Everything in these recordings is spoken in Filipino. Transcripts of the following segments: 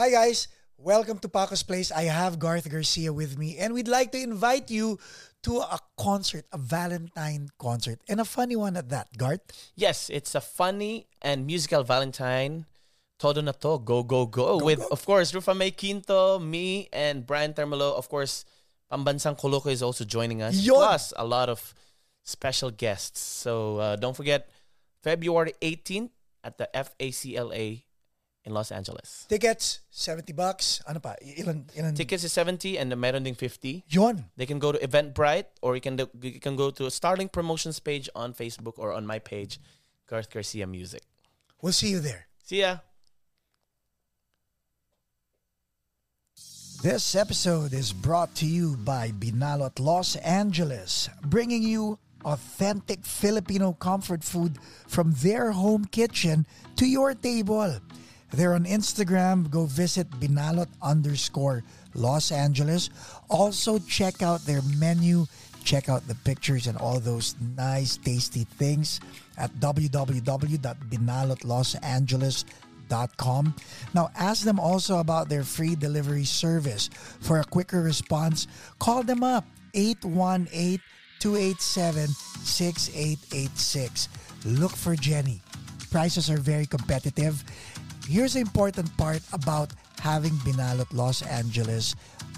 Hi guys, welcome to Paco's Place. I have Garth Garcia with me and we'd like to invite you to a concert, a Valentine concert, and a funny one at that, Garth. Yes, it's a funny and musical Valentine. Todo na to, go, go, go. Go, With, go. of course, Rufa May Quinto, me, and Brian Termalo. Of course, Pambansang Koloko is also joining us. Yun. Plus, a lot of special guests. So uh, don't forget, February 18th at the FACLA in Los Angeles. Tickets, 70 bucks. Ano pa? Ilan, ilan? Tickets is 70 and the meron ding 50. Yun. They can go to Eventbrite or you can do, you can go to Starling Promotions page on Facebook or on my page, Garth Garcia Music. We'll see you there. See ya. This episode is brought to you by Binalot Los Angeles, bringing you authentic Filipino comfort food from their home kitchen to your table. They're on Instagram. Go visit Binalot underscore Los Angeles. Also, check out their menu. Check out the pictures and all those nice, tasty things at www.binalotlosAngeles.com. Now, ask them also about their free delivery service. For a quicker response, call them up 818 287 6886. Look for Jenny. Prices are very competitive. Here's the important part about having Binalot Los Angeles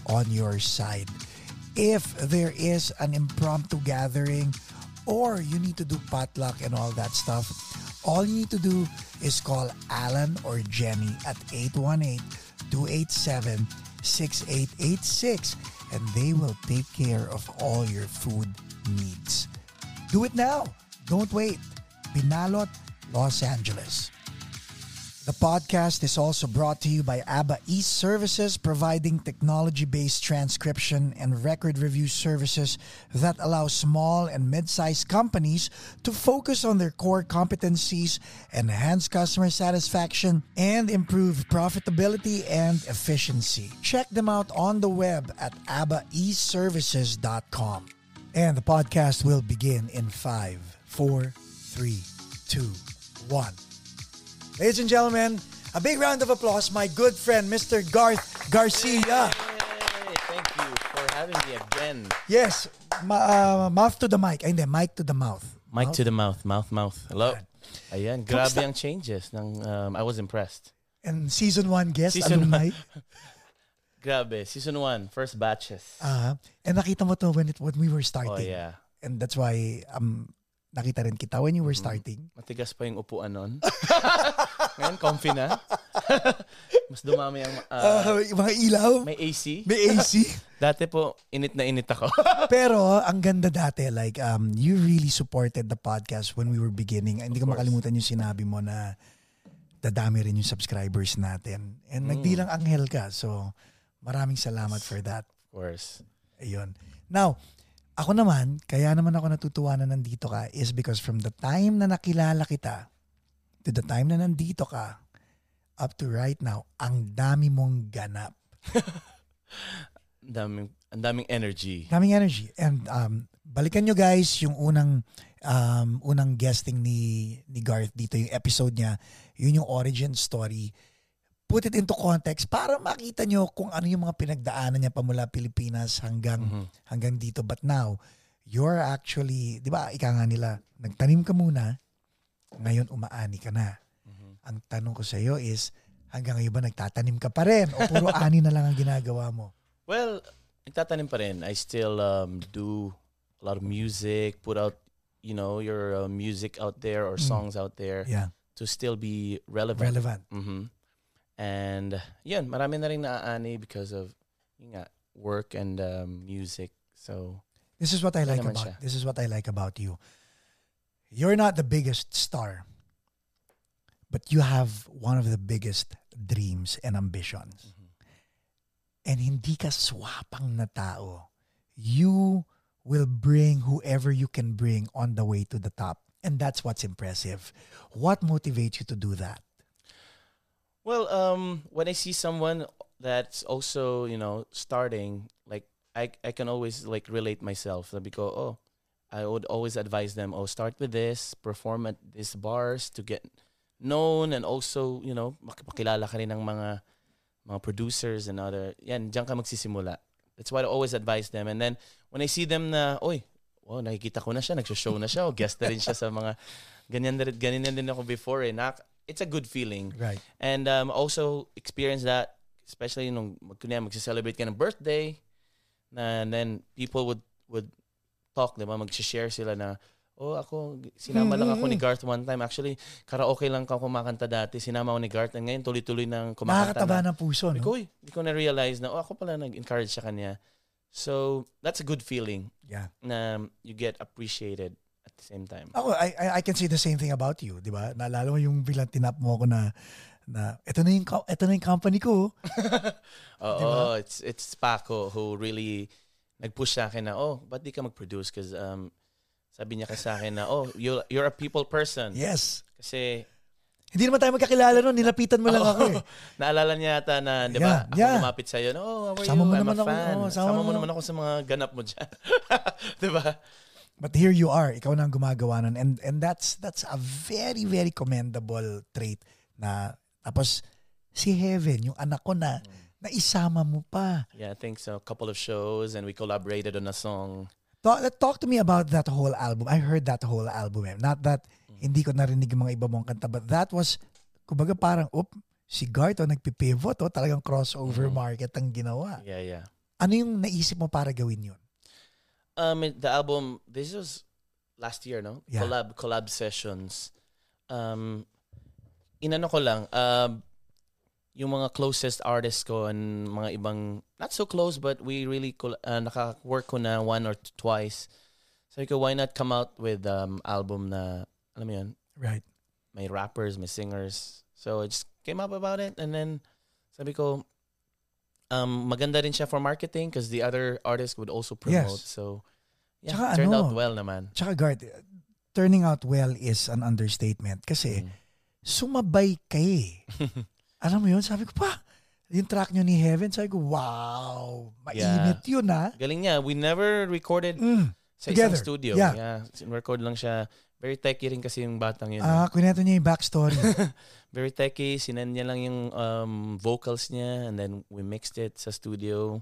on your side. If there is an impromptu gathering or you need to do potluck and all that stuff, all you need to do is call Alan or Jenny at 818-287-6886 and they will take care of all your food needs. Do it now. Don't wait. Binalot, Los Angeles. The podcast is also brought to you by ABBA East Services, providing technology based transcription and record review services that allow small and mid sized companies to focus on their core competencies, enhance customer satisfaction, and improve profitability and efficiency. Check them out on the web at ABBAEastServices.com. And the podcast will begin in five, four, three, two, one. Ladies and gentlemen, a big round of applause, my good friend, Mr. Garth Garcia. Hey, thank you for having me again. Yes, ma- uh, mouth to the mic. Ay, hindi, mic to the mouth. Mic to the mouth, mouth, mouth. Hello. Ayan. Grabe ang changes. Ng, um, I was impressed. And season 1 guest, Season alumni. Grabe. Season 1, first batches. Ah, and nakita mo to when, it, when we were oh, starting. yeah. And that's why um, nakita rin kita when you were Mm-hmm. starting. Matigas pa yung upuan nun. Ngayon, comfy na. Mas dumami ang... Uh, uh, mga ilaw, may AC. may AC. Dati po, init na init ako. Pero ang ganda dati, like, um, you really supported the podcast when we were beginning. Hindi ko course. makalimutan yung sinabi mo na dadami rin yung subscribers natin. And nagdilang anghel ka. So, maraming salamat for that. of course. Ayun. Now, ako naman, kaya naman ako natutuwa na nandito ka is because from the time na nakilala kita to the time na nandito ka up to right now, ang dami mong ganap. Ang daming, ang daming energy. Daming energy. And um, balikan nyo guys yung unang um, unang guesting ni ni Garth dito, yung episode niya, yun yung origin story. Put it into context para makita nyo kung ano yung mga pinagdaanan niya pamula Pilipinas hanggang Mhm. hanggang dito. But now, you're actually, di ba, ika nga nila, nagtanim ka muna, ngayon umaani ka na. Mhm. Ang tanong ko sa iyo is, hanggang ngayon ba nagtatanim ka pa rin? O puro ani na lang ang ginagawa mo? Well, nagtatanim pa rin. I still um, do a lot of music, put out, you know, your uh, music out there or Mm. songs out there Yeah, to still be relevant. relevant. hmm And yun, marami na rin naaani because of yun nga, work and um, music. So, This is what I like about siya. this is what I like about you. You're not the biggest star, but you have one of the biggest dreams and ambitions. Mhm. And hindi ka swapang na tao. You will bring whoever you can bring on the way to the top. And that's what's impressive. What motivates you to do that? Well, um, when I see someone that's also, you know, starting, like I, I can always like relate myself. Sabi ko, oh, I would always advise them, oh, start with this, perform at these bars to get known and also, you know, makipakilala ka rin ng mga mga producers and other, yan, diyan ka magsisimula. That's why I always advise them. And then, when I see them na, oy, oh, nakikita ko na siya, nagsho-show na siya, o guest na rin siya sa mga, ganyan na rin, ganyan din ako before eh. Na, it's a good feeling. Right. And um, also experience that, especially nung kunya magse-celebrate ka ng birthday, na and then people would would talk, di ba? Mag-share sila na, oh, ako, sinama lang ako ni Garth one time. Actually, karaoke lang ako kumakanta dati. Sinama ako ni Garth. And ngayon, tuloy-tuloy nang kumakanta Nakakataba na. ng puso, no? "Uy, Hindi ko na-realize na, oh, ako pala nag-encourage sa kanya. So, that's a good feeling Yeah. na you get appreciated at the same time. Ako, I, I, I can say the same thing about you, di ba? Naalala mo yung bilang tinap mo ako na, na ito na yung, ito na yung company ko. Oo, Diba? it's it's Paco who really nag-push sa akin na, oh, ba't di ka mag-produce? Because um, sabi niya kasi sa akin na, oh, you're, you're a people person. Yes. Kasi Hindi naman tayo magkakilala nun. Nilapitan mo lang ako eh. naalala niya yata na, di ba, Yeah, ako yeah. lumapit sa'yo, no, oh, how are Sama you? mo I'm naman a ako, fan. oh, sama sama, mo mo na- naman ako sa mga ganap mo dyan. di ba? But here you are. Ikaw na ang gumagawa nun. And, and that's, that's a very, very commendable trait na tapos si Heaven, yung anak ko na, naisama mo pa. Yeah, I think so. A couple of shows and we collaborated on a song. Talk, talk to me about that whole album. I heard that whole album. Eh. Not that hindi ko narinig yung mga iba mong kanta, but that was, kumbaga parang, up, si Garth oh, nagpipivot, oh, talagang crossover market ang ginawa. Yeah, yeah. Ano yung naisip mo para gawin yun? Um, the album, this was last year, no? Yeah. Collab, collab sessions. Um, inano ko lang, um, yung mga closest artists ko and mga ibang, not so close, but we really, uh, naka-work ko na one or twice. Sabi ko, why not come out with um, album na, alam mo yun, Right. may rappers, may singers. So I just came up about it and then sabi ko, um, maganda rin siya for marketing because the other artists would also promote. Yes. So yeah, Tsaka turned ano, out well naman. Tsaka Garth, turning out well is an understatement kasi Mm. sumabay ka eh. Alam mo yun? Sabi ko pa, yung track nyo ni Heaven, sabi ko, wow, mainit yun ah. Galing niya. We never recorded Mm. sa Together. isang studio. Yeah. Yeah. Record lang siya. Very techy rin kasi yung batang yun. Ah, kwento niya yung backstory. Very techy. Sinend niya lang yung um, vocals niya and then we mixed it sa studio.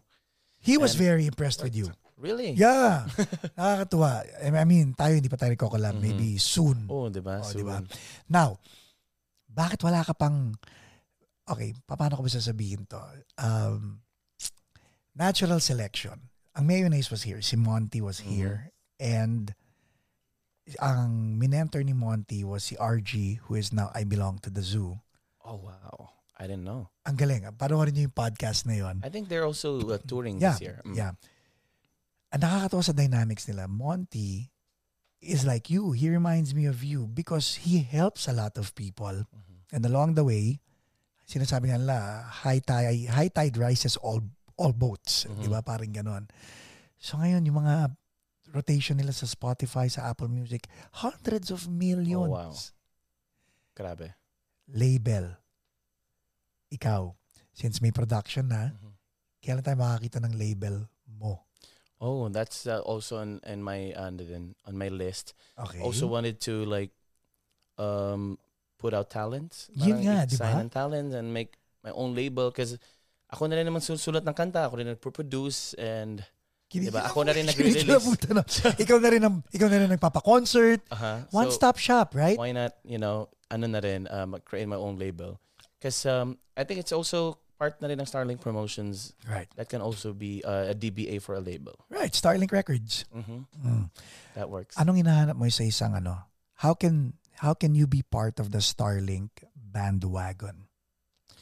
He was And- very impressed with you. Really? Yeah. Nakakatuwa. I mean, tayo hindi pa tayo nagko-collab. Mhm. Maybe soon. Oh, di ba? Oh, So, di ba? Now, bakit wala ka pang... Okay, paano ko ba sasabihin to? Um, natural selection. Ang mayonnaise was here. Si Monty was Mhm. here. And ang minenter ni Monty was si RG who is now I Belong to the Zoo. Oh, wow. I didn't know. Ang galing. ah. Panoorin niyo yung podcast na yun. I think they're also uh, touring Yeah, this year. Mm. yeah. Ang nakakatawa sa dynamics nila, Monty is like you. He reminds me of you because he helps a lot of people. Mhm. And along the way, sinasabi nga nila, high tide, high tide rises all all boats. Mhm. Di ba? Parang ganon. So ngayon, yung mga rotation nila sa Spotify, sa Apple Music, hundreds of millions. Oh, wow. Grabe. Label. Ikaw, since may production na, Mhm. kailan tayo makakita ng label mo? Oh, that's uh, also on, in my uh, din- on my list. Okay. Also wanted to like um put out talents. Yun nga, di ba? Sign and talents and make my own label because ako na rin naman susulat ng kanta, ako rin nagpo-produce and Kini- Diba? Ako na rin nagre-release. na. ikaw na rin ang, ikaw na rin nagpapa-concert. uh One stop shop, right? why not, you know, ano na rin, um, create my own label. Because um, I think it's also part na rin ng Starlink Promotions Right. that can also be uh, a DBA for a label. Right, Starlink Records. hmm Mm. That works. Anong hinahanap mo sa isang ano? How can how can you be part of the Starlink bandwagon?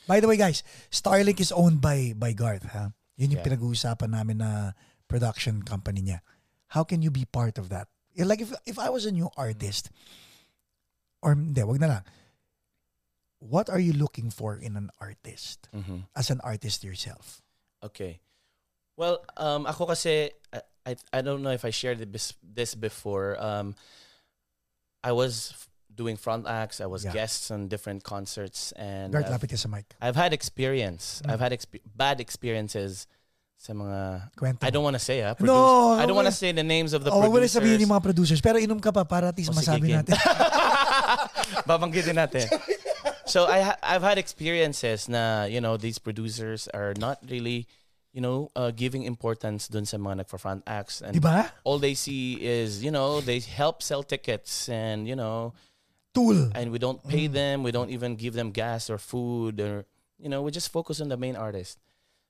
By the way, guys, Starlink is owned by by Garth, ha? Yun yung Yeah. pinag-uusapan namin na production company niya. How can you be part of that? Eh, Like if if I was a new artist or hindi, wag na lang. What are you looking for in an artist hmm as an artist yourself? Okay. Well, um, ako kasi, I, I, I don't know if I shared this, this before. Um, I was doing front acts. I was Yeah. guests on different concerts. And Garth, I've, sa mic. I've had experience. Mm. I've had expe- bad experiences sa mga... Kwento. I don't want to say, ah. No, I don't want to say the names of the Oh, wag mo na producers. sabihin yung mga producers. Pero inom ka pa para at least O, sige, masabi Kim. natin. Babanggitin natin. so I ha- I've had experiences na you know these producers are not really you know uh, giving importance dun sa mga nagfa-front acts and Di ba? all they see is you know they help sell tickets and you know Tool. and we don't pay them we don't even give them gas or food or you know we just focus on the main artist.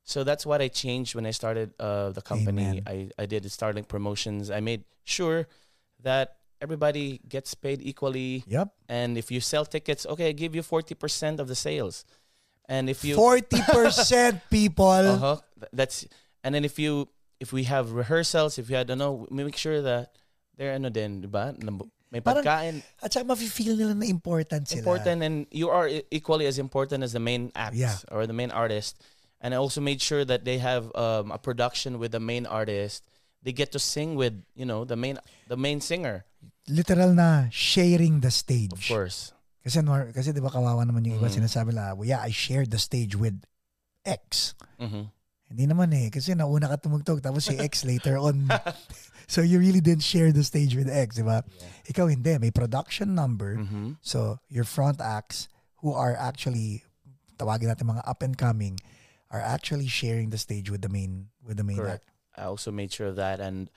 So that's what i changed when i started uh, the company. I, I did starting promotions. I made sure that everybody gets paid equally. Yep. and if you sell tickets okay i give you 40% of the sales. And if you 40% people. uh-huh, that's and then if you if we have rehearsals if you had know we make sure that they're ano din diba Nam- may Parang- pagkain At saka mafe-feel nila na important sila. important and you are e- equally as important as the main act Yeah. or the main artist and i also made sure that they have um, a production with the main artist they get to sing with you know the main the main singer Literal na sharing the stage. of course Kasi, kasi di ba kawawa naman yung iba Mhm. sinasabi na, well, yeah, I shared the stage with X. hmm Hindi naman eh. Kasi nauna ka tumugtog tapos si X later on. so you really didn't share the stage with X, di ba? Ikaw hindi. May production number. hmm So your front acts who are actually, tawagin natin mga up and coming, are actually sharing the stage with the main with the main correct act. i also made sure of that and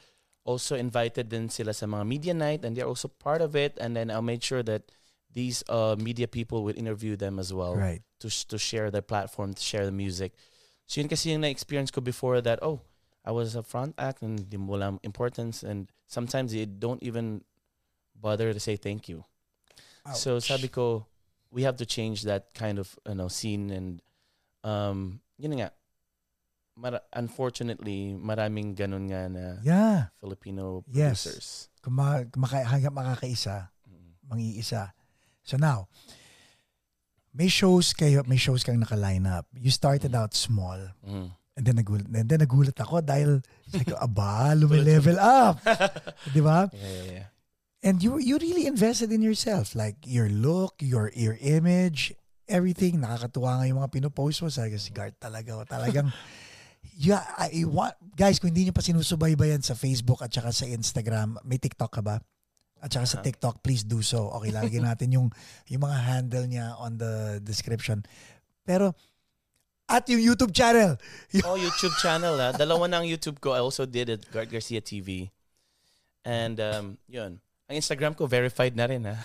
also invited din sila sa mga media night and they're also part of it and then i made sure that these uh, media people would interview them as well Right. to to share their platform, to share the music. So yun kasi yung na-experience ko before that, oh, I was a front act and di mo walang importance and sometimes they don't even bother to say thank you. So Ouch. sabi ko, we have to change that kind of you know scene and um yun nga mara- unfortunately maraming ganun nga na Yeah. Filipino Yes. producers. Kung ma- maka- hanggang makakaisa, Mm. mang-iisa. So now, may shows kayo, may shows kang naka-line up. You started out small. Mm. And then nagulat, and then nagulat ako dahil sabi ko, aba, lumilevel up. Di ba? Yeah, yeah, yeah. And you you really invested in yourself. Like your look, your your image, everything. Nakakatuwa nga yung mga pinopost mo. Sabi ko, si Gart talaga. oh, Talagang, yeah, I want, guys, kung hindi nyo pa sinusubaybayan sa Facebook at saka sa Instagram, may TikTok ka ba? At saka sa Uh-huh. TikTok, please do so. Okay, lalagyan natin yung, yung mga handle niya on the description. Pero, at yung YouTube channel. Oh, YouTube channel ah. Dalawa na ang YouTube ko. I also did it, Gart Garcia TV. And um, yun. Ang Instagram ko verified na rin ah.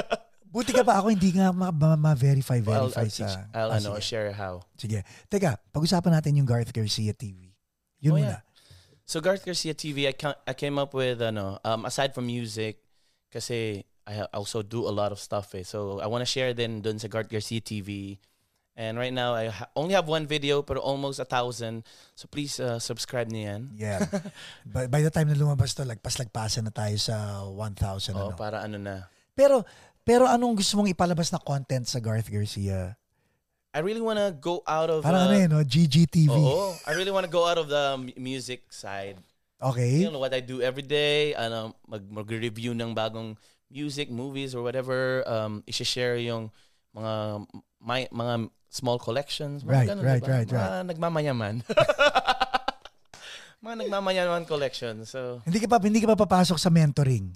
Buti ka pa ako, hindi nga ma- ma- ma-verify, I'll, verify I'll, sa... I'll Ah, ano, sige. share how. Sige. Teka, pag-usapan natin yung Garth Garcia TV. Yun Oh, muna. yeah. So Garth Garcia TV, I, ca- I came up with ano, um, aside from music, kasi I ha- also do a lot of stuff eh. So I want to share din dun sa Garth Garcia TV. And right now, I ha- only have one video, pero almost a thousand. So please uh, subscribe niyan. Yeah. by, by the time na lumabas to, lagpas-lagpasan na tayo sa 1,000. Oh, ano. para ano na. Pero, pero anong gusto mong ipalabas na content sa Garth Garcia? I really want to go out of... Parang uh, ano yun, no? GGTV. Oo. I really want to go out of the mu- music side. Okay? You know what I do every day, ano, mag mag-review ng bagong music, movies or whatever, um i-share yung mga my, mga small collections, mga Right, ganun, right, diba? right, mga right. nagmamayaman. mga nagmamayaman collection. So, Hindi ka pa hindi ka pa papasok sa mentoring.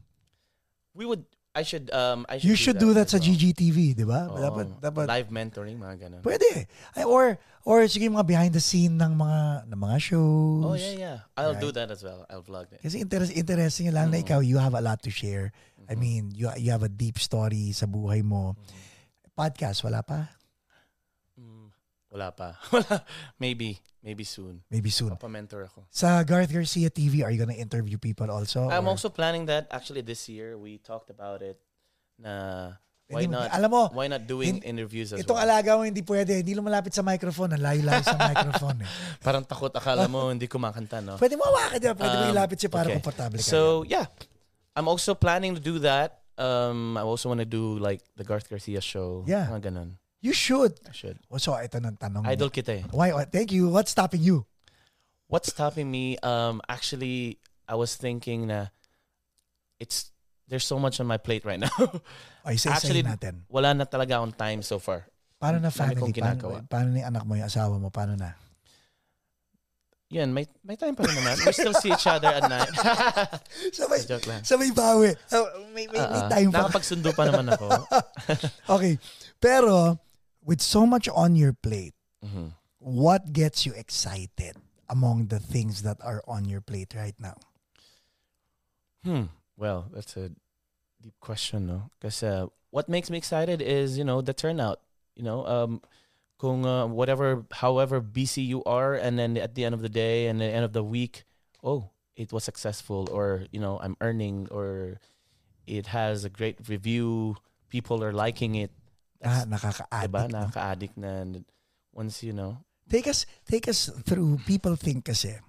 we would I should um I should You should do that sa well. GGTV, di ba? Oo. Dapat dapat live mentoring mga ganun. pwede. Or or sige mga behind the scene ng mga ng mga shows. Oh yeah, yeah. I'll do Right. that as well. I'll vlog it. Kasi interest, interesting lang na Mm. ikaw, you have a lot to share. I Mhm. mean, you you have a deep story sa buhay mo. Podcast, wala pa? Wala pa. Wala. maybe maybe soon. Maybe soon. Papa-mentor ako. Sa Garth Garcia TV, are you gonna interview people also? I'm or- also planning that actually this year. We talked about it. Na why Hindi mo- not? Alam mo, Why not doing hin- interviews as itong well? alaga mo hindi pwede. Hindi lumalapit sa microphone. Ang layo-layo sa microphone. Eh. Parang takot akala mo hindi kumakanta, no? Pwede mo hawakan dyan. Pwede mo Um, ilapit siya para okay. komportable ka. So yeah, I'm also planning to do that. Um, I also want to do like the Garth Garcia show. Yeah. Mga ganun. You should. I should. Oh, so, ito ng tanong. mo. Idol kita eh. Why? why- Thank you. What's stopping you? What's stopping me? Um, actually, I was thinking na it's there's so much on my plate right now. O, isa Actually, natin. Wala na talaga akong time so far. Paano na family? kong Paano, paano ni anak mo, yung asawa mo? Paano na? Yan, may may time pa rin naman. We still see each other at night. Sabay, Joke lang. sabay bawi. Oh, may, may, may Ah, ah. time pa. Nakapagsundo pa naman ako. Okay. Pero, with so much on your plate, Mhm. what gets you excited among the things that are on your plate right now? Hmm. Well, that's a deep question, no? Because uh, what makes me excited is, you know, the turnout. You know, um, kung uh, whatever, however busy you are, and then at the end of the day and the end of the week, oh, it was successful, or you know, I'm earning, or it has a great review. People are liking it. Ah, nakaka-addict. diba? Nakaka-addict na. Once you know. Take us, take us through, people think kasi,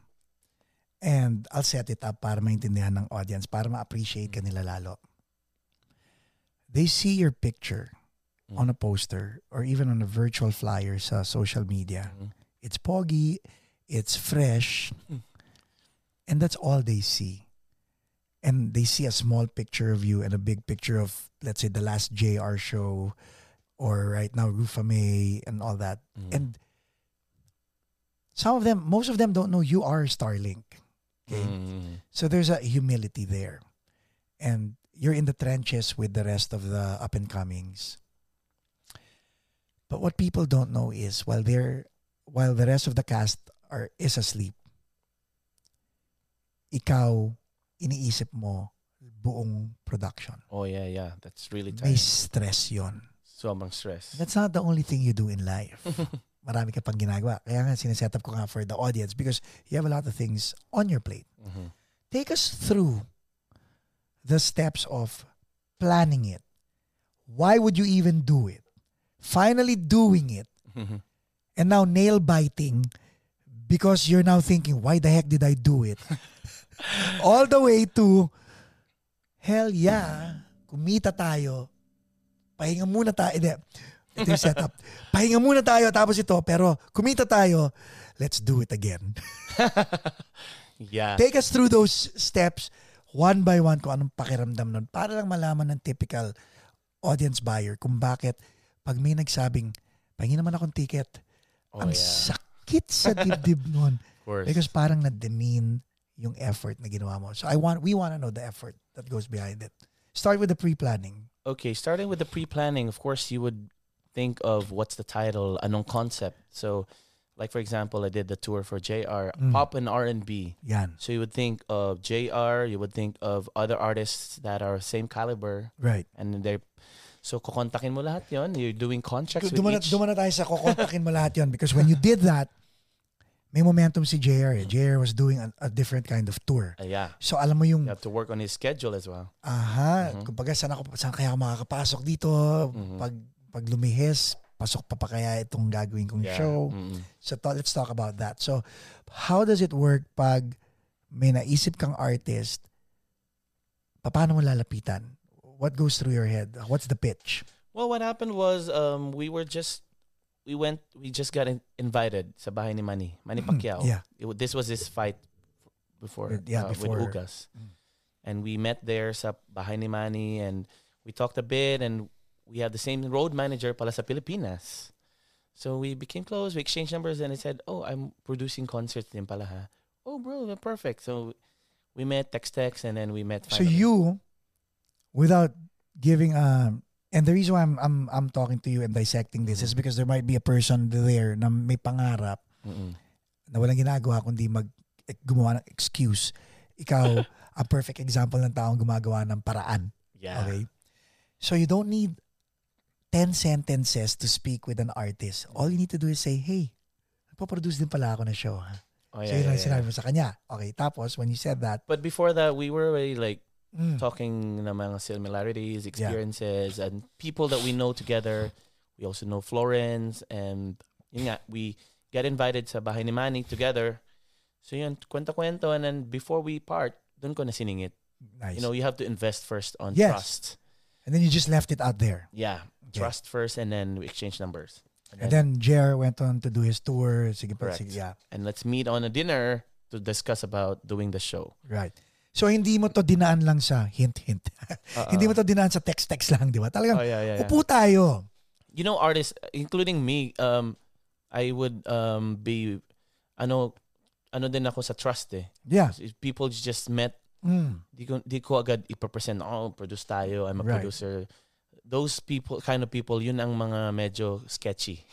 and I'll set it up para maintindihan ng audience, para ma-appreciate ka nila lalo. They see your picture Mm. on a poster or even on a virtual flyer sa social media. Mhm. It's poggy, it's fresh, Mm. and that's all they see. And they see a small picture of you and a big picture of, let's say, the last JR show or right now Rufa May and all that. Mm. And some of them, most of them don't know you are Starlink. Okay. Mm. So there's a humility there. And you're in the trenches with the rest of the up and comings. But what people don't know is while they're while the rest of the cast are is asleep, ikaw iniisip mo buong production. Oh yeah, yeah. That's really May tiring. stress 'yon. Sobrang stress. That's not the only thing you do in life. Marami ka pang ginagawa. Kaya nga sineset up ko nga for the audience because you have a lot of things on your plate. Mhm. take us through the steps of planning it. Why would you even do it? Finally doing it Mhm. and now nail biting because you're now thinking, why the heck did I do it? All the way to, hell yeah, kumita tayo, pahinga muna tayo. Hindi, ito yung setup. Pahinga muna tayo tapos ito, pero kumita tayo, let's do it again. yeah. Take us through those steps one by one kung anong pakiramdam nun para lang malaman ng typical audience buyer kung bakit pag may nagsabing, pahingin naman akong ticket, Oh ang yeah. sakit sa dibdib nun. Because parang na-demean yung effort na ginawa mo. So I want, we want to know the effort that goes behind it. Start with the pre-planning. Okay, starting with the pre-planning, of course, you would think of what's the title, anong concept. So, like for example, I did the tour for JR, Mm. pop and R&B. Yan. So you would think of JR, you would think of other artists that are same caliber, Right. and they're so kukontakin mo lahat yon. You're doing contracts with Dumana, each. dumana tayo sa kukontakin mo lahat yon because when you did that, may momentum si JR. Eh. JR was doing a, a different kind of tour. Uh, yeah, So alam mo yung you have to work on his schedule as well. Aha, Mhm. kumbaga saan ako saan kaya ako makakapasok dito Mhm. pag pag lumihis, pasok pa pa kaya itong gagawin kong Yeah. show. Mm-mm. So to, let's talk about that. So how does it work pag may naisip kang artist? Paano mo lalapitan? What goes through your head? What's the pitch? Well, what happened was um, we were just we went we just got in, invited sa bahay ni Manny Manny Pacquiao. Mm-hmm. Yeah. It, this was his fight before With- yeah, uh, before. with Ugas. Mm. And we met there sa bahay ni Manny and we talked a bit and we had the same road manager pala sa Pilipinas. So we became close, we exchanged numbers and he said, "Oh, I'm producing concerts din pala ha." Oh, bro, perfect. So we met text text and then we met So you without giving um and the reason why I'm I'm I'm talking to you and dissecting this is because there might be a person there na may pangarap Mm-mm. na walang ginagawa kundi mag eh, gumawa ng excuse. Ikaw, a perfect example ng taong gumagawa ng paraan. Yeah. Okay? So you don't need 10 sentences to speak with an artist. All you need to do is say, hey, nagpo-produce din pala ako na show. Ha? Oh, so yeah, yun yeah, lang yeah. sinabi mo sa kanya. Okay, tapos when you said that, But before that, we were already like mm, talking ng mga similarities, experiences, and people that we know together. We also know Florence, and nga, we get invited sa bahay ni Manny together. So yun, kwento-kwento, and then before we part, dun ko na siningit. nice. You know, you have to invest first on Yes. trust. and then you just left it out there. Yeah, Okay. trust first, and then we exchange numbers. And then Jer went on to do his tour. Sige pa, sige, yeah. and let's meet on a dinner to discuss about doing the show. Right. So hindi mo to dinaan lang sa hint hint. Uh-uh. hindi mo to dinaan sa text text lang, di ba? Talagang Oh yeah, yeah. yeah. upo tayo. you know artists including me um I would um be ano ano din ako sa trust eh. Yeah. People just met Mm. di ko di ko agad ipapresent oh produce tayo I'm a Right. producer those people, kind of people, yun ang mga medyo sketchy.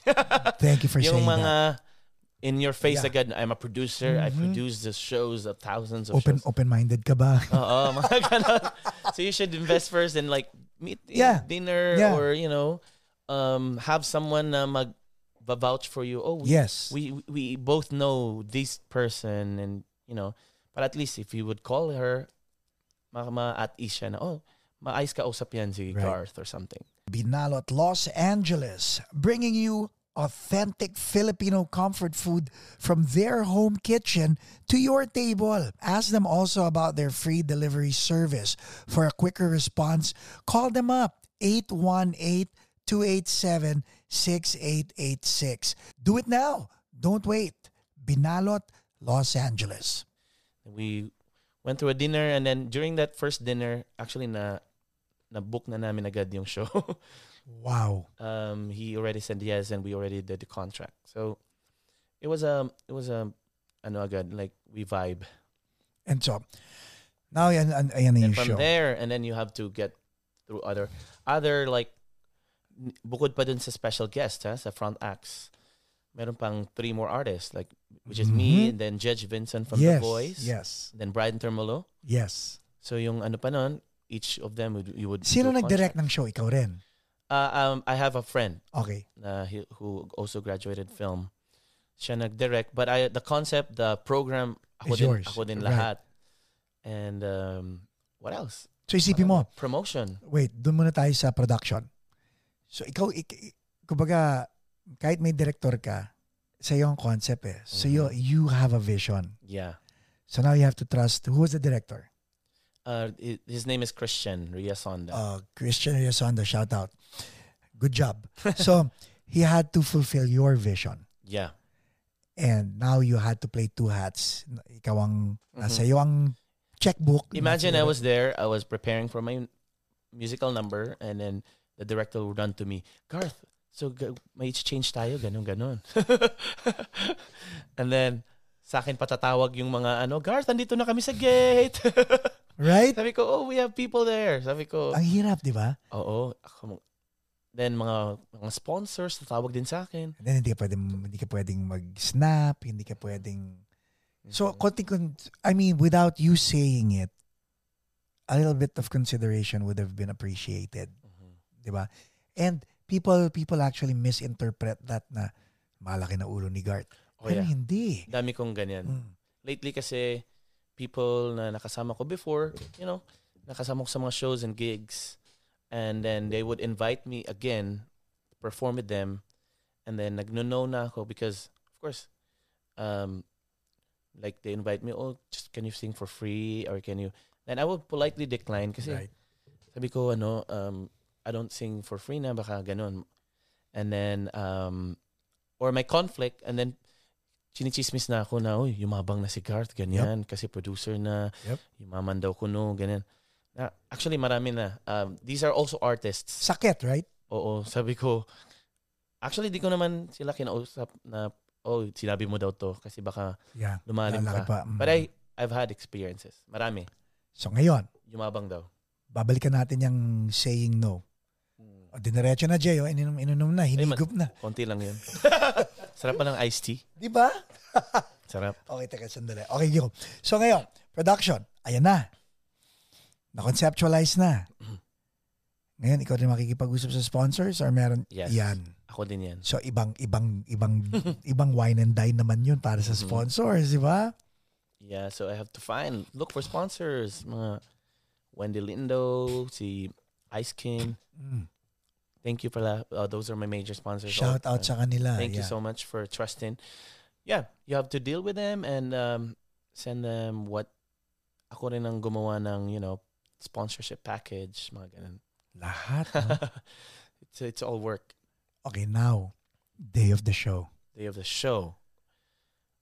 Thank you for yung saying mga that. In your face Yeah. agad, I'm a producer, I Mhm. produce the shows of thousands of Open shows. open-minded ka ba? Oo, mga ganon. So you should invest first and like meet Yeah. dinner Yeah. or you know, um, have someone na mag vouch for you. Oh, we, yes. we we both know this person and you know, but at least if you would call her, ma, at siya na, oh, maayos ka usap yan si Right. Garth or something. Binalot Los Angeles, bringing you authentic Filipino comfort food from their home kitchen to your table. Ask them also about their free delivery service. For a quicker response, call them up 818-287-6886. Do it now. Don't wait. Binalot Los Angeles. We went to a dinner and then during that first dinner, actually na na book na namin agad yung show. Wow. um, he already said yes, and we already did the contract. So it was a it was a ano agad like we vibe. And so, now yan, yan na And from show. there, and then you have to get through other other like bukod pa dun sa special guest ha, sa front acts. Meron pang three more artists like which is me, Mhm. and then Judge Vincent from yes. The Voice, Yes. then Brian Termolo. Yes. So yung ano pa nun, each of them would you would Sino nag-direct ng show? Ikaw rin. Uh, um, I have a friend Okay. na he, who also graduated film. Siya nag-direct. But I, the concept, the program, ako Is din, yours. ako din Right. lahat. And um, what else? So isipin mo, Promotion. wait, doon muna tayo sa production. So ikaw, ik, ik- kumbaga, kahit may director ka, sa concept eh. So you, Mhm. you have a vision. Yeah. So now you have to trust, who was the director? Uh, his name is Christian Riasonda. Uh, Christian Riasonda, shout out. Good job. so he had to fulfill your vision. yeah. And now you had to play two hats. Ikaw ang, nasa Mhm. ang checkbook. Imagine I was there. I was preparing for my musical number, and then the director would run to me, Garth. So may change tayo, ganun ganon. and then sa akin patatawag yung mga ano, Garth, andito na kami sa gate. Right? Sabi ko, oh, we have people there. Sabi ko, Ang hirap, di ba? oo. Ako, then mga mga sponsors tatawag din sa akin. And then hindi ka pwedeng, hindi ka pwedeng mag-snap, hindi ka pwedeng... So, Mhm. konting, kon- I mean, without you saying it, a little bit of consideration would have been appreciated, Mhm. di ba? And people people actually misinterpret that na malaki na ulo ni Garth. Oh Pero yeah. hindi. Dami kong ganyan. Mm. Lately kasi people na nakasama ko before, you know, nakasama ko sa mga shows and gigs. And then they would invite me again to perform with them. And then nagno-no na ako because, of course, um, like they invite me, oh, just can you sing for free or can you... Then I would politely decline kasi Right. sabi ko, ano, um, I don't sing for free na, baka ganun. And then, um, or may conflict, and then, chinichismis na ako na, uy, yumabang na si Garth, ganyan, kasi producer na, Yep. yumaman daw kuno, ganyan. Na, actually, marami na. Um, these are also artists. Sakit, right? Oo, sabi ko, actually, di ko naman sila kinausap na, oh, sinabi mo daw to, kasi baka Yeah. lumalim ka. pa. Mm. But I, I've had experiences. Marami. So ngayon, Yumabang daw. babalikan natin yung saying no. O, diniretso na, Jay. O, ininom, ininom na, hinigop na. Konti lang yun. Sarap pa ng iced tea. Di ba? Sarap. Okay, teka, sandali. Okay, go. So ngayon, production. Ayan na. Na-conceptualize na. Ngayon, ikaw din makikipag-usap sa sponsors or meron? Yes. Yan. Ako din yan. So, ibang, ibang, ibang, ibang wine and dine naman yun para sa Mhm. sponsors, di ba? Yeah, so I have to find, look for sponsors. Mga Wendy Lindo, si Ice King. Mm. Thank you for that. Uh, those are my major sponsors. Shout out sa kanila. Thank you so much for trusting. Yeah, you have to deal with them and um, send them what ako rin ang gumawa ng, you know, sponsorship package, mga ganun. Lahat. it's, it's all work. okay, now, day of the show. Day of the show.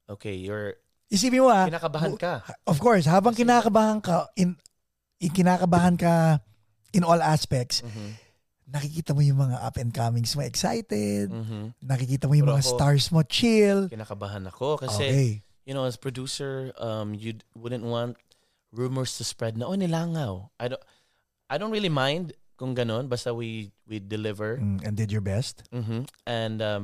Okay, you're, Isipin mo ah, kinakabahan ka. of course, habang kinakabahan ka, in, in kinakabahan ka in all aspects, Mhm. Nakikita mo yung mga up and comings mo excited, Mhm. nakikita mo yung Pero mga ako- stars mo chill. Kinakabahan ako kasi okay. you know, as producer, um, you wouldn't want rumors to spread na, oh, nilangaw. I don't, I don't really mind kung ganon, basta we we deliver. Mm, and did your best. Mhm. And um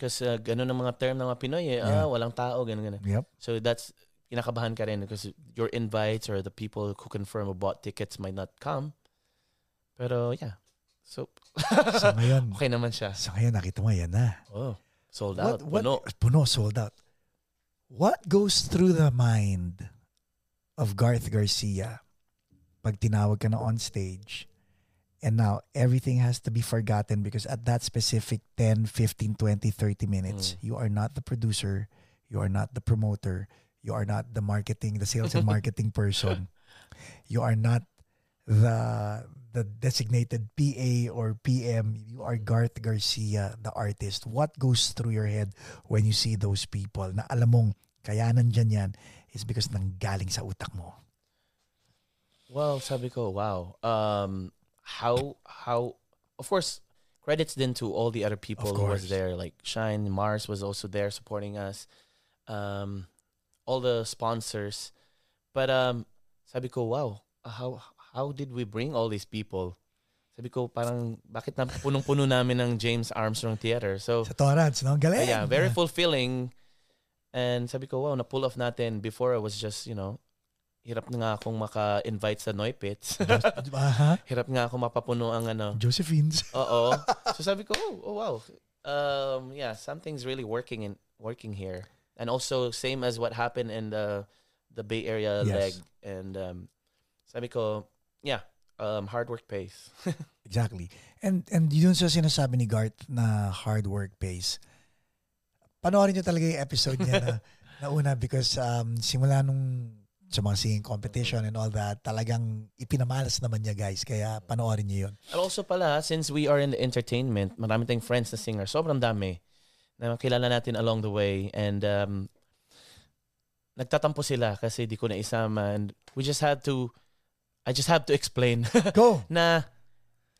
kasi uh, ganun ang mga term ng mga Pinoy eh. Yeah. Ah, walang tao, ganun ganun. Yep. So that's kinakabahan ka rin because your invites or the people who confirm or bought tickets might not come. Pero yeah. So So ngayon, okay naman siya. so ngayon nakita mo yan na. Oh, sold out. What, what, Puno. puno, sold out. What goes through the mind of Garth Garcia pag tinawag ka na on stage and now everything has to be forgotten because at that specific 10, 15, 20, 30 minutes, Mm. you are not the producer, you are not the promoter, you are not the marketing, the sales and marketing person. You are not the the designated PA or PM. You are Garth Garcia, the artist. What goes through your head when you see those people na alam mong kaya nandyan yan is because nanggaling sa utak mo. Well, sabi ko, wow. Um, how how of course credits then to all the other people who was there. Like Shine, Mars was also there supporting us. Um, all the sponsors. But um, sabi ko, wow. How how did we bring all these people? Sabi ko, parang bakit na punong-puno namin ng James Armstrong Theater? So Sa Torrance, no? Galing. yeah, very fulfilling. And sabi ko, wow, na-pull off natin. Before, I was just, you know, hirap na nga akong maka-invite sa Noipits. Aha. hirap nga akong mapapuno ang ano. Josephine's. Oo. So sabi ko, oh, oh wow. Um, yeah, something's really working in working here. And also, same as what happened in the the Bay Area Yes. leg. And um, sabi ko, yeah, um, hard work pays. Exactly. And and yun sa sinasabi ni Garth na hard work pays. Panoorin nyo talaga yung episode niya na, na una because um, simula nung sa mga singing competition and all that, talagang ipinamalas naman niya guys. Kaya panoorin niyo yun. And also pala, since we are in the entertainment, marami tayong friends na singer. Sobrang dami na kilala natin along the way. And um, nagtatampo sila kasi di ko na isama. And we just had to, I just have to explain Go! nah,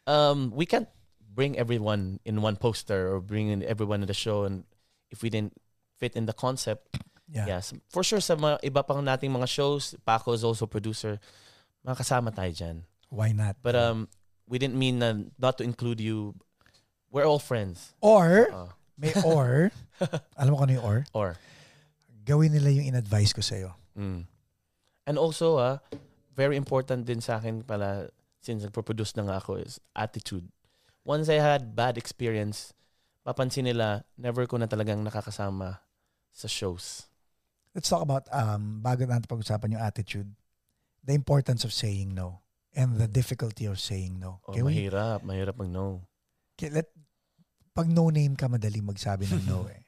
um, we can't bring everyone in one poster or bring in everyone in the show. And if we didn't fit in the concept, Yeah. yes. For sure, sa mga iba pang nating mga shows, Paco is also producer, makasama tayo dyan. Why not? But um, we didn't mean na not to include you. We're all friends. or, Oh. may or, alam mo kung ano yung or? or Gawin nila yung in-advise ko sa'yo. mm. and also ah, very important din sa akin pala since nagpo-produce na nga ako is attitude. Once I had bad experience, papansin nila never ko na talagang nakakasama sa shows. Let's talk about, um, bago natin pag-usapan yung attitude, the importance of saying no and the difficulty of saying no. Oh, Can we- mahirap, mahirap mag no. Okay, let, pag no name ka, madali magsabi ng no eh.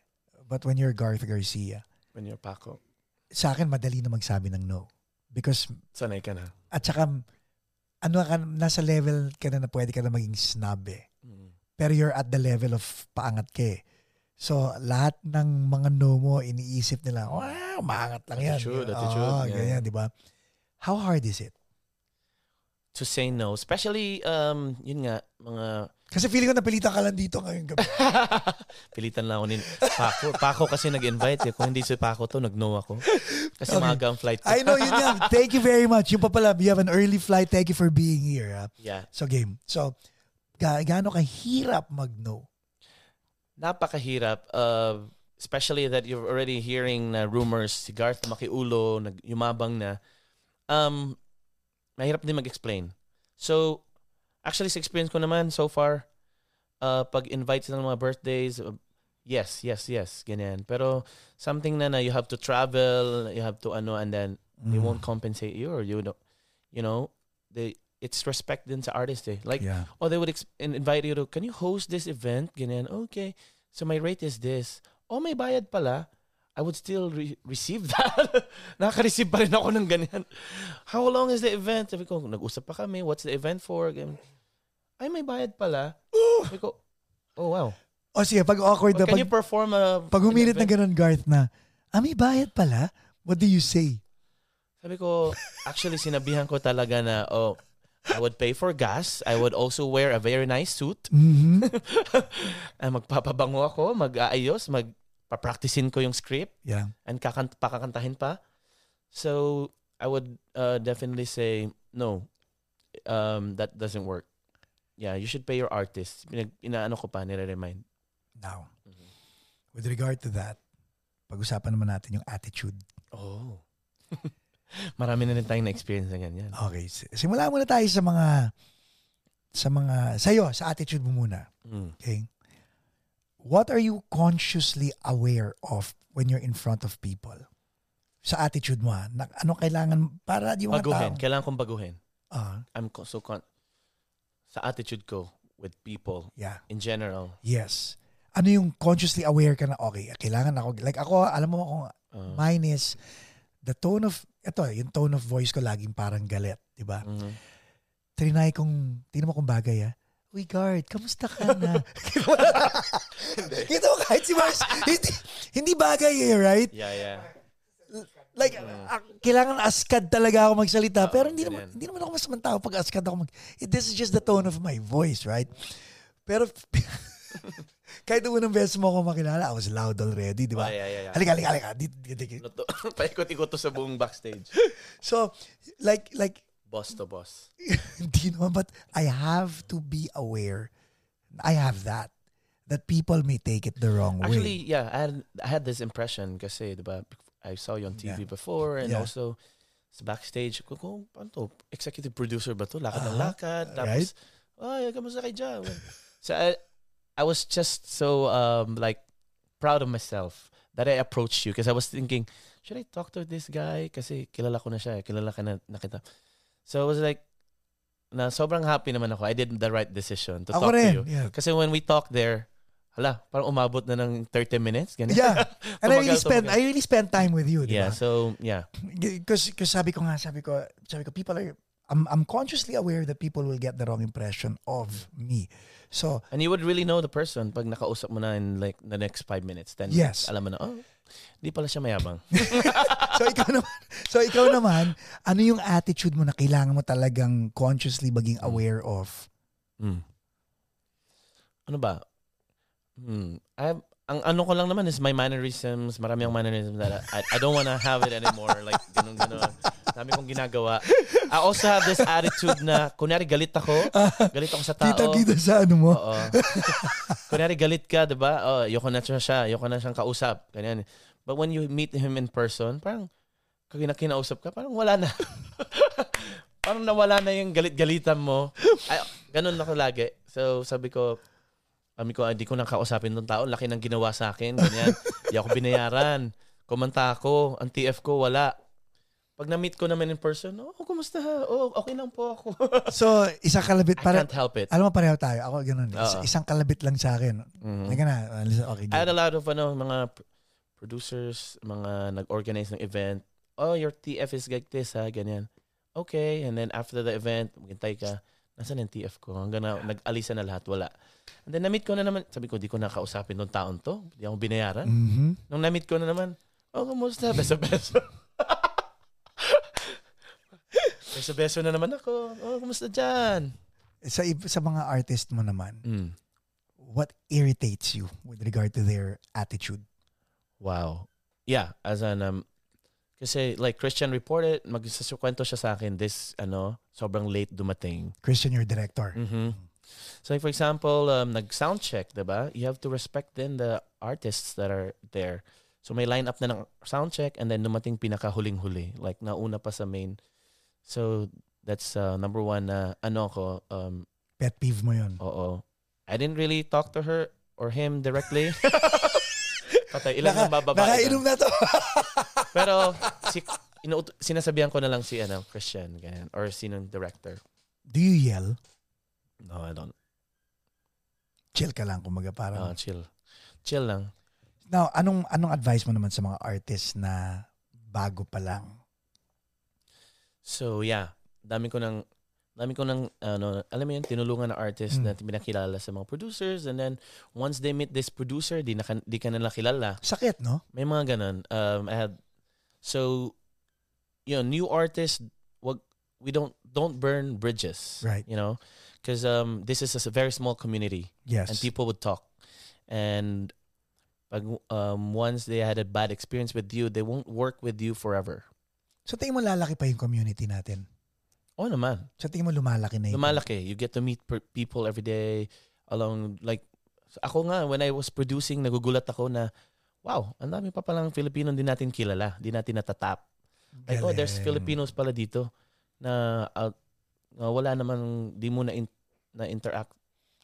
But when you're Garth Garcia, When you're Paco. sa akin madali na magsabi ng no. Because, Sanay ka na. at saka, ano ka, nasa level ka na na pwede ka na maging snob eh. Mm. Pero you're at the level of paangat ka eh. So, lahat ng mga no mo, iniisip nila, wow, maangat lang yan. Attitude, Oo, attitude, yeah. ganyan, di ba? How hard is it? To say no, especially um yun nga mga Kasi feeling ko napilitan ka lang dito ngayong gabi. Pilitan lang ako ni Paco. Paco kasi nag-invite. Eh. Kung hindi si Paco to, nag-no ako. Kasi Okay. maaga ang flight ko. I know, yun yan. Thank you very much. Yung pa pala, you have an early flight. Thank you for being here. Ha? Yeah. So, game. So, ga gaano kahirap mag-no? Napakahirap. Uh, especially that you're already hearing na rumors si Garth makiulo, nag yumabang na. Um, mahirap din mag-explain. So, actually sa experience ko naman so far, uh, pag invite sila ng mga birthdays, uh, yes, yes, yes, ganyan. Pero something na na you have to travel, you have to ano, and then they Mm. won't compensate you or you know, you know, they it's respect din sa artist eh. Like, yeah. oh, they would ex- invite you to, can you host this event? Ganyan, okay. So my rate is this. Oh, may bayad pala. I would still re- receive that. Nakaka-receive pa rin ako ng ganyan. How long is the event? Sabi ko, nag-usap pa kami. What's the event for? Ganyan. Ay, may bayad pala. Sabi ko, oh wow. O sige, pag awkward na, Can pag, you perform a... pag humirit na ganun, Garth, na, ah, may bayad pala? What do you say? Sabi ko, actually, sinabihan ko talaga na, oh, I would pay for gas. I would also wear a very nice suit. Mhm. Ah, magpapabango ako, mag-aayos, magpapracticein ko yung script yeah. and kakant pakakantahin pa. So, I would uh, definitely say, no, um, that doesn't work. Yeah, you should pay your artists. Pinag, inaano ko pa, nire-remind. Now, with regard to that, pag-usapan naman natin yung attitude. Oh. Marami na rin tayong na-experience na ganyan. Okay, si- simula muna tayo sa mga sa mga sa'yo, sa attitude mo muna. Mm. Okay? What are you consciously aware of when you're in front of people? Sa attitude mo, ah. na, ano kailangan para di mga Baguhin. tao? Kailangan kong baguhin. Ah, I'm so con- sa attitude ko with people yeah. in general. Yes. Ano yung consciously aware ka na, okay, kailangan ako, like ako, alam mo kung Uh, mine is, the tone of, ito, yung tone of voice ko laging parang galit, di ba? mhm. Trinay kong, tingnan mo kung bagay ah. Uy, guard, kamusta ka na? Kita mo kahit si Mars, hindi, hindi bagay eh, right? Yeah, yeah. Like, ah, kailangan askad talaga ako magsalita. Oo, pero hindi naman, hindi naman ako masamang tao pag askad ako mag... eh, This is just the tone of my voice, right? Pero, kahit unang beses mo ako makilala, I was loud already, di ba? Oh, yeah, yeah, yeah. Halika, halika, halika. Paikot-ikot to sa buong backstage. So, like, like, Boss to boss. hindi naman, but I have to be aware. I have that. That people may take it the wrong Actually, way. yeah, I had, I had this impression kasi, di ba, I saw you on TV Yeah. before and Yeah. also sa backstage, ko, to? Executive producer ba to? Lakad ng Uh-huh. lakad. Right. Tapos, ay, kamusta kay Ja? so, I, I was just so, um, like, proud of myself that I approached you because I was thinking, should I talk to this guy? Kasi kilala ko na siya. Kilala ka na, na kita. So, I was like, na sobrang happy naman ako. I did the right decision to Ako talk to you. Yeah. Kasi when we talked there, hala, parang umabot na ng 30 minutes. Ganun. Yeah. And I really spend. I really spend time with you, di Yeah, ba? so, yeah. Because sabi ko nga, sabi ko, sabi ko, people are, I'm, I'm consciously aware that people will get the wrong impression of me. So, And you would really know the person pag nakausap mo na in like the next five minutes. Then, Yes. alam mo na, oh, di pala siya mayabang. so ikaw naman, so ikaw naman, ano yung attitude mo na kailangan mo talagang consciously maging aware of? Hmm. Ano ba? Hmm. I, ang ano ko lang naman is my mannerisms. Marami ang mannerisms that I, I don't wanna have it anymore. Like, ganun, ganun. Dami kong ginagawa. I also have this attitude na, kunyari galit ako, galit ako sa tao. Kita-kita sa ano mo. Oo. Kunyari galit ka, di ba? Oh, ayoko na siya siya, ayoko na siyang kausap. Ganyan. But when you meet him in person, parang pag kinausap ka, parang wala na. parang nawala na yung galit-galitan mo. Ay, ganun ako lagi. So, sabi ko, sabi ko, hindi ko nang kausapin ng tao. Laki ng ginawa sa akin. Ganyan. Hindi ako binayaran. Kumanta ako. Ang TF ko, wala. Pag na-meet ko naman in person, oh, kumusta? Oh, okay lang po ako. So, isang kalabit, I para, can't help it. alam mo pareho tayo. Ako ganun. Is- isang kalabit lang sa akin. Mhm. Teka na, uh, okay. I had good. a lot of ano, mga pr- producers, mga nag-organize ng event. Oh, your TF is like this, ha? Ganyan. Okay. And then after the event, maghintay ka. Nasaan yung TF ko? Hanggang na, nag-alisa na lahat. Wala. And then na-meet ko na naman. Sabi ko, di ko nakausapin ng taon to. Di ako binayaran. Mhm. Nung na-meet ko na naman, oh, kumusta? Beso-beso. Beso-beso na naman ako. Oh, kumusta dyan? Sa, sa mga artist mo naman, Mm. what irritates you with regard to their attitude? Wow. Yeah, as an um kasi like Christian reported, magsasakwento siya sa akin this ano, sobrang late dumating. Christian, your director. Mhm. So like for example, um nag sound check, 'di ba? You have to respect then the artists that are there. So may lineup na ng sound check and then dumating pinakahuling-huli, like nauna pa sa main. So that's uh, number one na ano ko um Pet peeve mo yun. oo. I didn't really talk to her or him directly. Patay, ilan Naka- na bababae. ka? Nakainom na to. Pero si inuut- sinasabihan ko na lang si ano, Christian ganyan or sinong director. Do you yell? No, I don't. Chill ka lang, kumaga Ah, parang. chill. Chill lang. Now, anong anong advice mo naman sa mga artists na bago pa lang? So, yeah. Dami ko nang dami ko nang ano, alam mo yun, tinulungan na artist Mm. na pinakilala sa mga producers and then once they meet this producer, di, na, di ka na kilala. Sakit, no? May mga ganun. Um, I had, so, yun, new artists, wag, we don't, don't burn bridges. Right. You know? Because um, this is a very small community. Yes. and people would talk. And um, once they had a bad experience with you, they won't work with you forever. So tingin mo lalaki pa yung community natin? Oh naman. Sa tingin mo lumalaki na yun? Lumalaki. You get to meet people every day along like ako nga when I was producing nagugulat ako na wow, ang dami pa palang Filipino din natin kilala, di natin natatap. Like oh, there's Galing. Filipinos pala dito na uh, uh, wala namang di mo na in- na interact.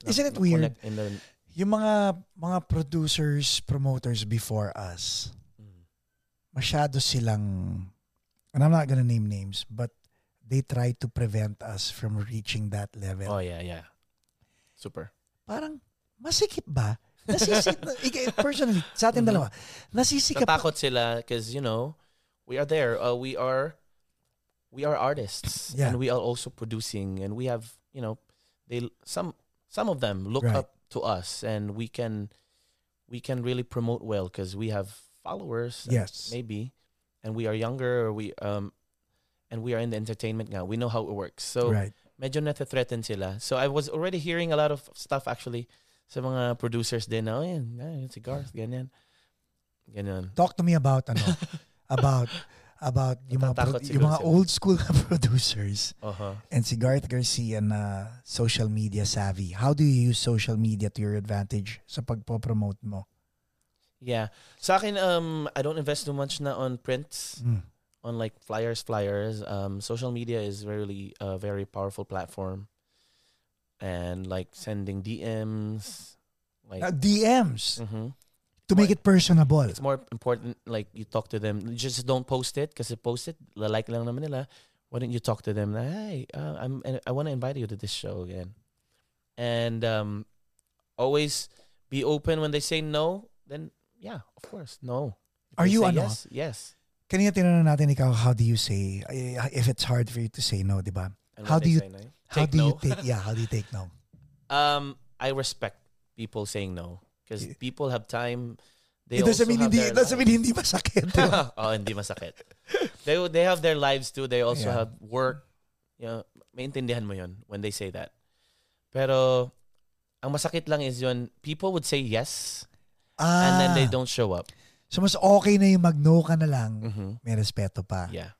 na- Isn't it na weird? In the, Yung mga mga producers, promoters before us, Mm. masyado silang, and I'm not gonna name names, but they try to prevent us from reaching that level. oh yeah, yeah. Super. Parang, masikip ba? Nasisikip, personally, sa atin Mhm. dalawa, nasisikip ba? Natakot sila because you know we are there. Uh, we are we are artists Yeah. and we are also producing and we have you know they some some of them look Right. up to us and we can we can really promote well because we have followers uh, Yes. maybe and we are younger or we um and we are in the entertainment now we know how it works so Right. medyo nata-threaten sila so I was already hearing a lot of stuff actually sa mga producers din na oh yan, yan si Garth ganyan ganyan Talk to me about, ano, about, about yung mga, pro- yung mga old school na producers uh-huh and si Garth Garcia na social media savvy. How do you use social media to your advantage sa pagpo-promote mo? Yeah. Sa akin, um, I don't invest too much na on prints, Mm. on like flyers, flyers. Um, social media is really a very powerful platform. And like sending DMs, like Uh, DMs Mhm. to make it personable. it's more important like you talk to them. Just don't post it kasi post it, like lang naman nila. Why don't you talk to them? na, Hey, uh, I'm I want to invite you to this show again. And um, always be open when they say no. Then yeah, of course, no. If Are they you say ano? Yes, yes. Kanina tinanong natin ikaw, how do you say, eh, if it's hard for you to say no, di ba? And How do you- no, How do no. you take, yeah, how do you take no? Um, I respect people saying no because Yeah. people have time. They It doesn't mean hindi, it doesn't mean hindi masakit. oh, hindi masakit. They they have their lives too. They also Yeah. have work. You know, maintindihan mo yun when they say that. Pero ang masakit lang is yun, people would say yes and then they Ah, don't show up. So mas okay na yung mag-no ka na lang, Mhm. may respeto pa. Yeah.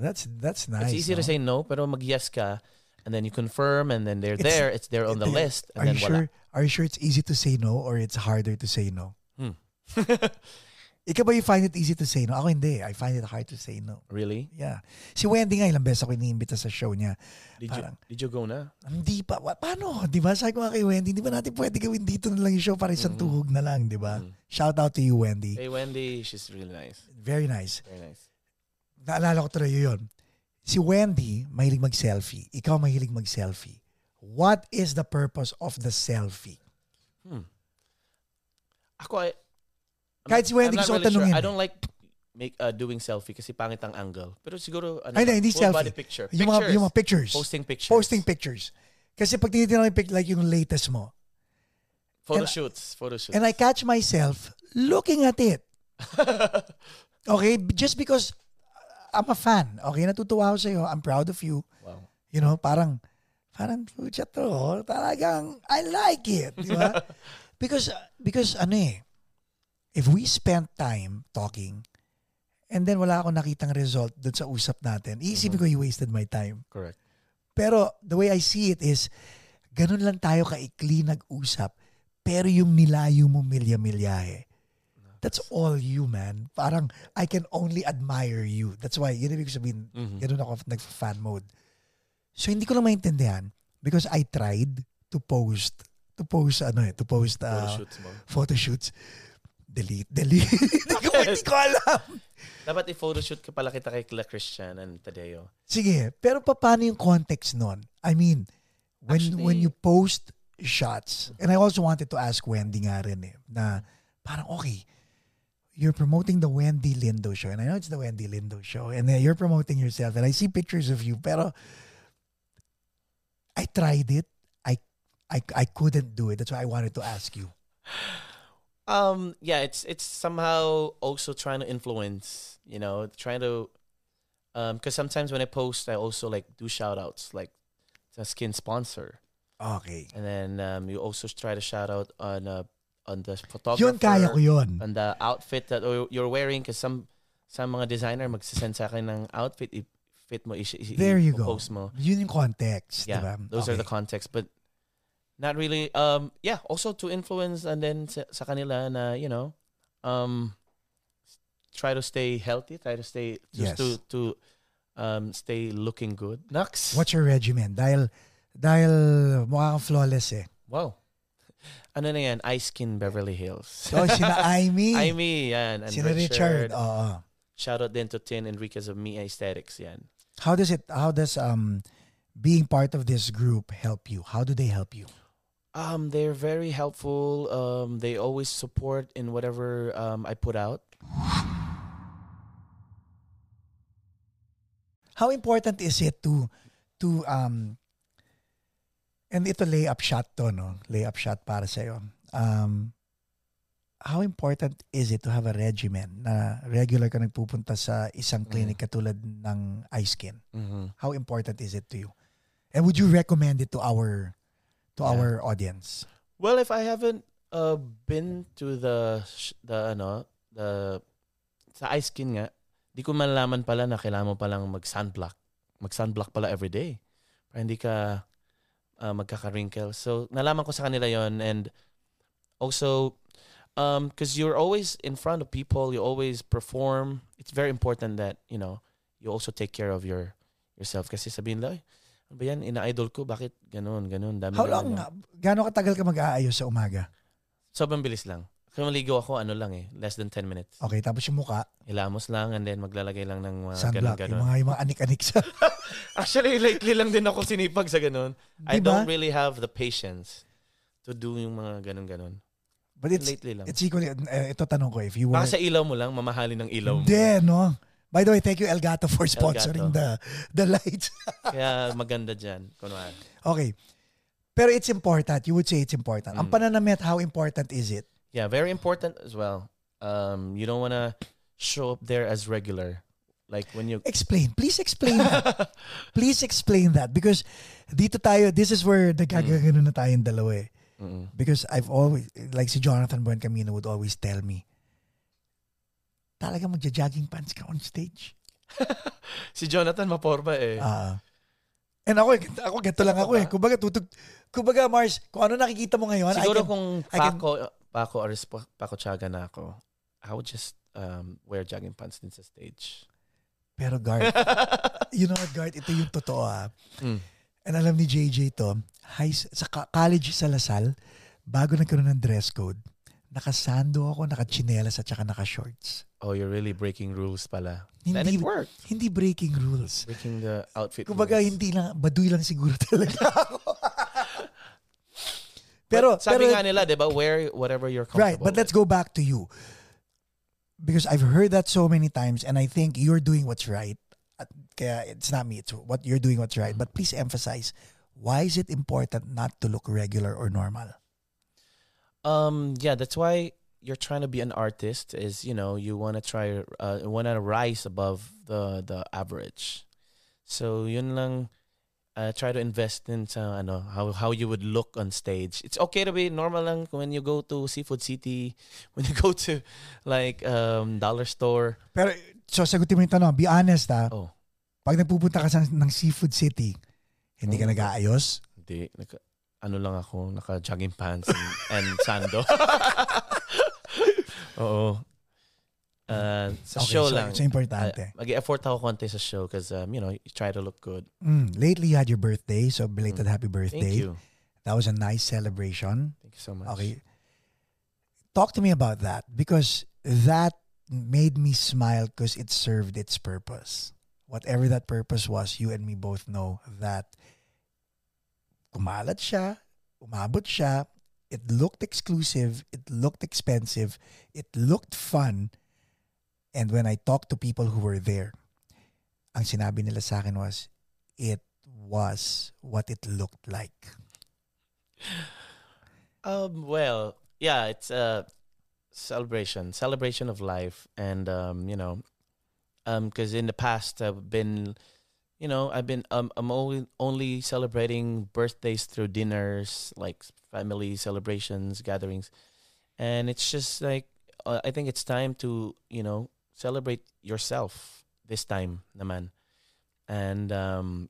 That's that's nice. it's easy to no? say no, pero mag-yes ka and then you confirm and then they're It's- there, it's there on the Yeah. list Are you then sure? wala. Are you sure it's easy to say no or it's harder to say no? Hmm. Ikaw ba you find it easy to say no? Ako hindi. I find it hard to say no. really? Yeah. Si Wendy nga ilang beses ako iniimbita sa show niya. Did Parang- you did you go na? Hindi pa. Wa- Paano? Di ba? Sabi ko nga kay Wendy, di ba natin pwede gawin dito na lang yung show para isang Mhm. tuhog na lang, di ba? Mhm. Shout out to you, Wendy. Hey Wendy, she's really nice. Very nice. Very nice. Naalala ko tuloy yun. Si Wendy, mahilig mag-selfie. Ikaw mahilig mag-selfie. What is the purpose of the selfie? Hmm. Ako ay I'm Kahit si Wendy gusto ko really tanungin I eh. don't like make uh, doing selfie kasi pangit ang angle. Pero siguro ano Ay, lang, hindi, selfie. body picture. Yung mga, Pictures. yung mga pictures. posting pictures. Posting pictures. Kasi pag tinitingnan ko yung like yung latest mo, photo and- shoots, photo shoots. and I catch myself looking at it. Okay? Just because I'm a fan. Okay? Natutuwa ako sa'yo. I'm proud of you. wow. You know, parang, parang, pucha to, talagang, I like it. Di ba? because, because ano eh, if we spend time talking, and then wala akong nakitang result dun sa usap natin, iisipin ko you wasted my time. Correct. Pero the way I see it is, ganun lang tayo kaikli nag-usap, pero yung nilayo mo milya-milyahe. That's all you, man. Parang, I can only admire you. That's why, yun ibig sabihin, Mhm. ganun ako nag-fan mode. So, hindi ko lang maintindihan because I tried to post, to post, ano eh, to post Photo uh, shoots mo. photo shoots. Delete, delete. hindi, ko, hindi ko alam. Dapat i-photo shoot ka pala kita kay Kila Christian and Tadeo. Sige, pero pa- paano yung context nun? I mean, when Actually- when you post shots, and I also wanted to ask Wendy nga rin eh, na parang okay, you're promoting the Wendy Lindo show, and I know it's the Wendy Lindo show, and then you're promoting yourself, and I see pictures of you, pero I tried it. I I I couldn't do it. That's why I wanted to ask you. Um, yeah, it's it's somehow also trying to influence, you know, trying to, um, because sometimes when I post, I also like do shout outs, like a skin sponsor, Okay. and then um, you also try to shout out on uh, on the photographer, Yun, kaya ko yun. on the outfit that you're wearing, because some some mga designer magsisend sa akin ng outfit, fit mo, i- i- There you go. mo. Yun yung context, Yeah, diba? those are the Okay. context, but not really. Um, yeah, also to influence and then sa, sa kanila na you know, um, try to stay healthy, try to stay just Yes. to to um stay looking good. Nux. What's your regimen? Dahil, dahil mukha kang flawless eh. Wow. Ano na yan? Ice Skin Beverly Hills. So, sina Aimee, Amy, yan. And sina Richard. Richard. Oo. Shout out din to Tin Enriquez of Me Aesthetics, yan. How does it, how does um being part of this group help you? How do they help you? Um, they're very helpful. Um, they always support in whatever um, I put out. How important is it to to um and ito lay up shot to no lay up shot para sa um how important is it to have a regimen na regular ka nagpupunta sa isang clinic katulad ng iSkin Mm-hmm. how important is it to you and would you recommend it to our to Yeah. our audience Well, if I haven't uh, been to the the ano the sa ice skin nga, di ko malalaman pala na kailangan mo palang mag sunblock. Mag sunblock pala every day. Para hindi ka uh, magkaka-wrinkle. So nalaman ko sa kanila 'yon and also um cuz you're always in front of people, you always perform. It's very important that, you know, you also take care of your yourself kasi sabihin nila, "Ay, ano ba yan? Ina-idol ko. Bakit ganun, ganun? Dami how ganun." long gaano katagal ka mag-aayos sa umaga Sobrang bilis lang. Kung maligo ako, ano lang eh, less than 10 minutes. okay tapos yung muka Hilamos lang and then maglalagay lang ng mga sunblock ganun-ganun. yung mga yung mga anik-anik sa Actually, lately lang din ako sinipag sa ganun. I Diba? don't really have the patience to do yung mga ganun-ganun. but it's lately lang. it's equally eh, ito tanong ko if you were Baka sa ilaw mo lang, mamahalin ng ilaw mo. Hindi, no? By the way, thank you Elgato for sponsoring the the lights. Kaya maganda dyan. Kunwari. okay. Pero it's important. You would say it's important. Ang Mm. pananamit, how important is it? Yeah, very important as well. Um, you don't want to show up there as regular. Like when you... Explain. Please explain that. Please explain that. Because dito tayo, this is where nagkagano na tayong dalawa eh. Mm-mm. Because I've always, like si Jonathan Buen Camino would always tell me, talaga magja-jogging pants ka on stage. Si Jonathan Maporba eh. Ah. and ako, ako ganito lang ako eh. Kumbaga, tutug, kumbaga Mars, kung ano nakikita mo ngayon, I Siguro can- kung I can- Paco, or Paco Chaga na ako, I would just um, wear jogging pants din sa stage. Pero Guard, you know what Guard, ito yung totoo ah. Mm. And alam ni JJ to, high, sa college sa Lasal, bago nagkaroon ng dress code, nakasando ako, nakachinelas at saka naka-shorts. Oh, you're really breaking rules pala. And Hindi, it worked. hindi breaking rules. Breaking the outfit Kumbaga, rules. hindi lang, baduy lang siguro talaga ako. Pero, But sabi pero, nga nila, di ba, wear whatever you're right, comfortable but let's go back to you. Because I've heard that so many times and I think you're doing what's right. Kaya it's not me, it's what you're doing what's right. But please emphasize, why is it important not to look regular or normal? Um, yeah, that's why you're trying to be an artist. Is you know you want to try, uh, want to rise above the the average. So yun lang. Uh, try to invest in sa ano how how you would look on stage. It's okay to be normal lang when you go to Seafood City, when you go to like um dollar store. Pero, so sagutin mo yung tanong, be honest ha, Oh, pag nagpupunta ka sa, ng Seafood City, hindi ka Oh. nag-aayos? hindi naka, ano lang ako, naka jogging pants and, and sando. Oo. Uh, sa Okay, show so, lang. So, importante. Mag-effort ako konti sa show because, um, you know, you try to look good. Mm, lately, you had your birthday, so belated Mm. happy birthday. Thank you. That was a nice celebration. Thank you so much. Okay. Talk to me about that because that made me smile because it served its purpose. Whatever that purpose was, you and me both know that kumalat siya, umabot siya, it looked exclusive, it looked expensive, it looked fun. And when I talked to people who were there, ang sinabi nila sa akin was, it was what it looked like. Um, well, yeah, it's a celebration, celebration of life, and um, you know, um, because in the past I've been, you know, I've been um, I'm only only celebrating birthdays through dinners, like family celebrations, gatherings, and it's just like uh, I think it's time to you know celebrate yourself this time, naman. and um,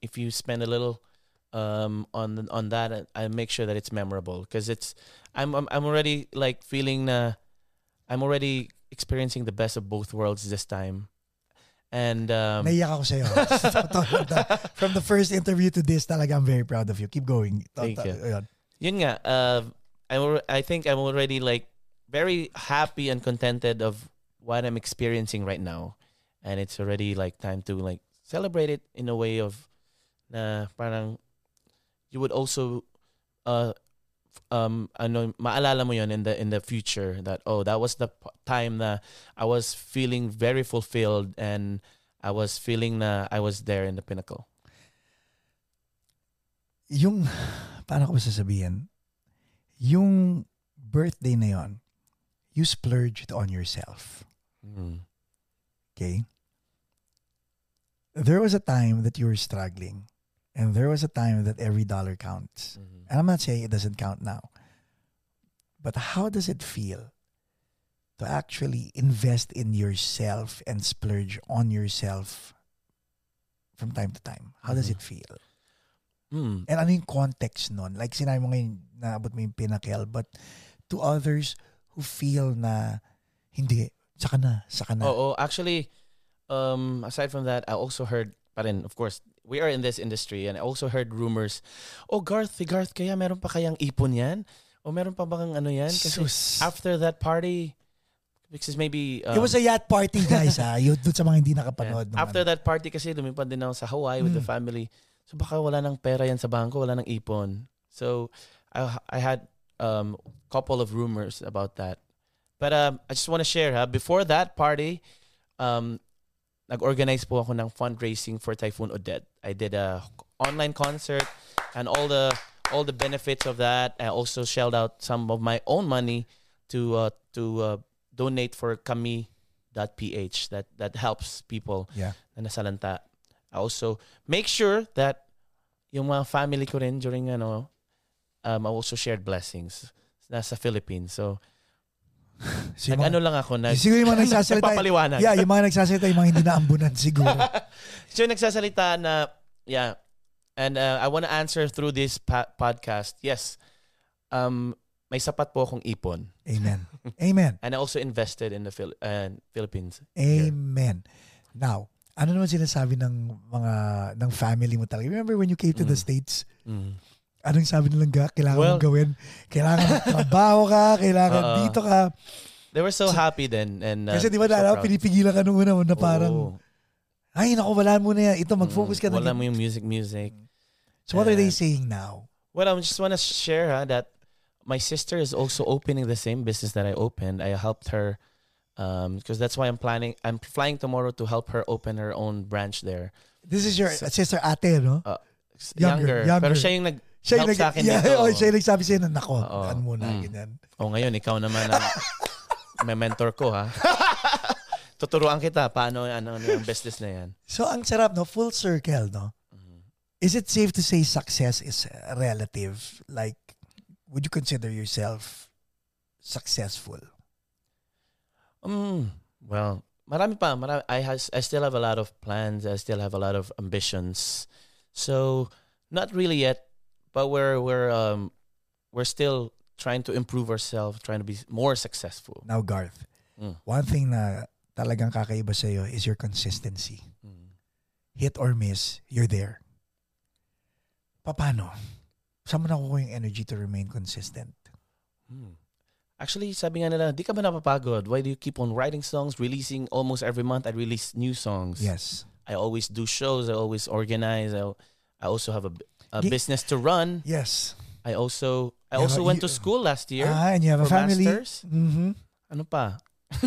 if you spend a little um, on on that, I make sure that it's memorable because it's I'm, I'm I'm already like feeling na I'm already experiencing the best of both worlds this time. And um, Naiyak ako sa'yo. From the first interview to this, talaga I'm very proud of you. Keep going. Thank you. Yun nga, uh, I'm, I think I'm already like very happy and contented of what I'm experiencing right now. And it's already like time to like celebrate it in a way of na parang you would also uh um ano maalala mo yon in the in the future that oh that was the time that I was feeling very fulfilled and I was feeling na I was there in the pinnacle. Yung, paano ko ba sasabihin? Yung birthday na yon, you splurged on yourself. Mm. Okay? There was a time that you were struggling. And there was a time that every dollar counts. Mhm. And I'm not saying it doesn't count now. But how does it feel to actually invest in yourself and splurge on yourself from time to time? How does Mhm. it feel? Mm. And ano yung context nun? Like sinabi mo ngayon, naabot mo yung pinnacle, but to others who feel na hindi, saka na, saka na. Oh, oh, actually, um, aside from that, I also heard, pa rin, of course, we are in this industry and I also heard rumors, oh, Garth, si Garth, kaya meron pa kayang ipon yan? O meron pa bang ano yan? Kasi Sus. after that party, because maybe... it um, was a yacht party, guys, ha? Yun, dun sa mga hindi yeah, nakapanood. nung after ano. that party kasi, lumipad din ako sa Hawaii with the Mm. family. So baka wala nang pera yan sa bangko, wala nang ipon. So I, I had um couple of rumors about that. But um, I just want to share, ha, before that party, um, nag-organize po ako ng fundraising for Typhoon Odette. I did a online concert and all the all the benefits of that. I also shelled out some of my own money to uh, to uh, donate for kami.ph that that helps people Yeah. na nasalanta. I also make sure that yung mga family ko rin during ano, um, I also shared blessings nasa Philippines. So, Yung nag mga- ano lang ako, nag, siguro yung mga nagsasalita. nagpapaliwanag. yeah, yung mga nagsasalita, yung mga hindi naambunan siguro. so, yung nagsasalita na, yeah, and uh, I want to answer through this pa- podcast. Yes, um, may sapat po akong ipon. Amen. Amen. And I also invested in the Phil- uh, Philippines. Amen. Now, ano naman sinasabi ng mga ng family mo talaga? Remember when you came to the Mm. States? Mm. Anong sabi nilang ga, kailangan Well- mong gawin? Kailangan trabaho ka, kailangan Oo. dito ka. They were so happy then. And, uh, Kasi di ba so na, proud. pinipigilan ka nung una mo na parang, Oo. ay naku, wala mo na yan. Ito, mag-focus ka Mm, na. Wala mo yung music, music. So what are they saying now? Well, I just want to share huh, that my sister is also opening the same business that I opened. I helped her because that's why I'm planning. I'm flying tomorrow to help her open her own branch there. This is your So- sister ate, no? S- Younger, Younger, pero younger. siya yung nag Siya yung help sa akin yeah, dito. oh, siya yung nagsabi sa'yo na, nako, Oo. ano muna, Mm. ganyan. Oh, ngayon ikaw naman ang may mentor ko ha. Tuturuan kita paano ano, ano yung business na yan. So, ang sarap, no? Full circle, no? Mhm. Is it safe to say success is relative? Like, would you consider yourself successful? Mm, well, marami pa. Marami, I has I still have a lot of plans. I still have a lot of ambitions. So not really yet, but we're we're um we're still trying to improve ourselves, trying to be more successful. Now, Garth, Mm. one thing na talagang kakaiba sa'yo is your consistency. Mm. Hit or miss, you're there. Paano? Saan mo nakukuha yung energy to remain consistent? Mm. Actually, sabi nga nila, di ka ba napapagod? Why do you keep on writing songs, releasing almost every month? I release new songs. Yes. I always do shows. I always organize. I, I also have a, a business to run. Yes. I also I also went you- to school last year. Ah, and you have a for family. masters. Mhm. Ano pa?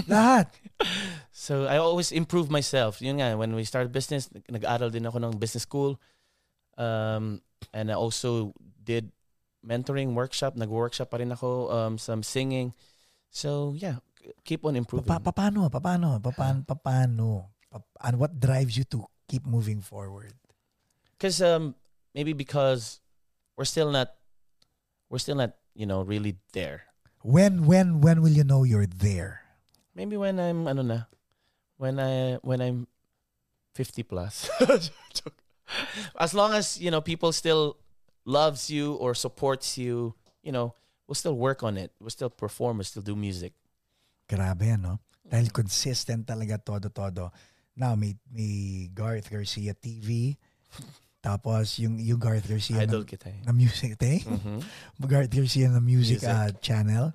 Lahat. So I always improve myself. Yun nga, when we started business, nag-aral din ako ng business school. Um, and I also did mentoring workshop. Nag-workshop pa rin ako, um, some singing. So yeah, keep on improving. Pa- pa- paano? Pa- paano? Pa- paano? Pa- paano? Pa- And what drives you to keep moving forward? Because um, maybe because we're still not, we're still not, you know, really there. When, when, when will you know you're there? Maybe when I'm, ano na, when I, when I'm 50 plus. as long as, you know, people still loves you or supports you, you know, we'll still work on it. We'll still perform, we'll still do music. Grabe, no? Dahil consistent talaga todo-todo. Now, may, may Garth Garcia TV. Tapos, yung, yung Garth Garcia Idol na, kita eh. na music, te? Mhm. Garth Garcia na music, Music. ah, channel.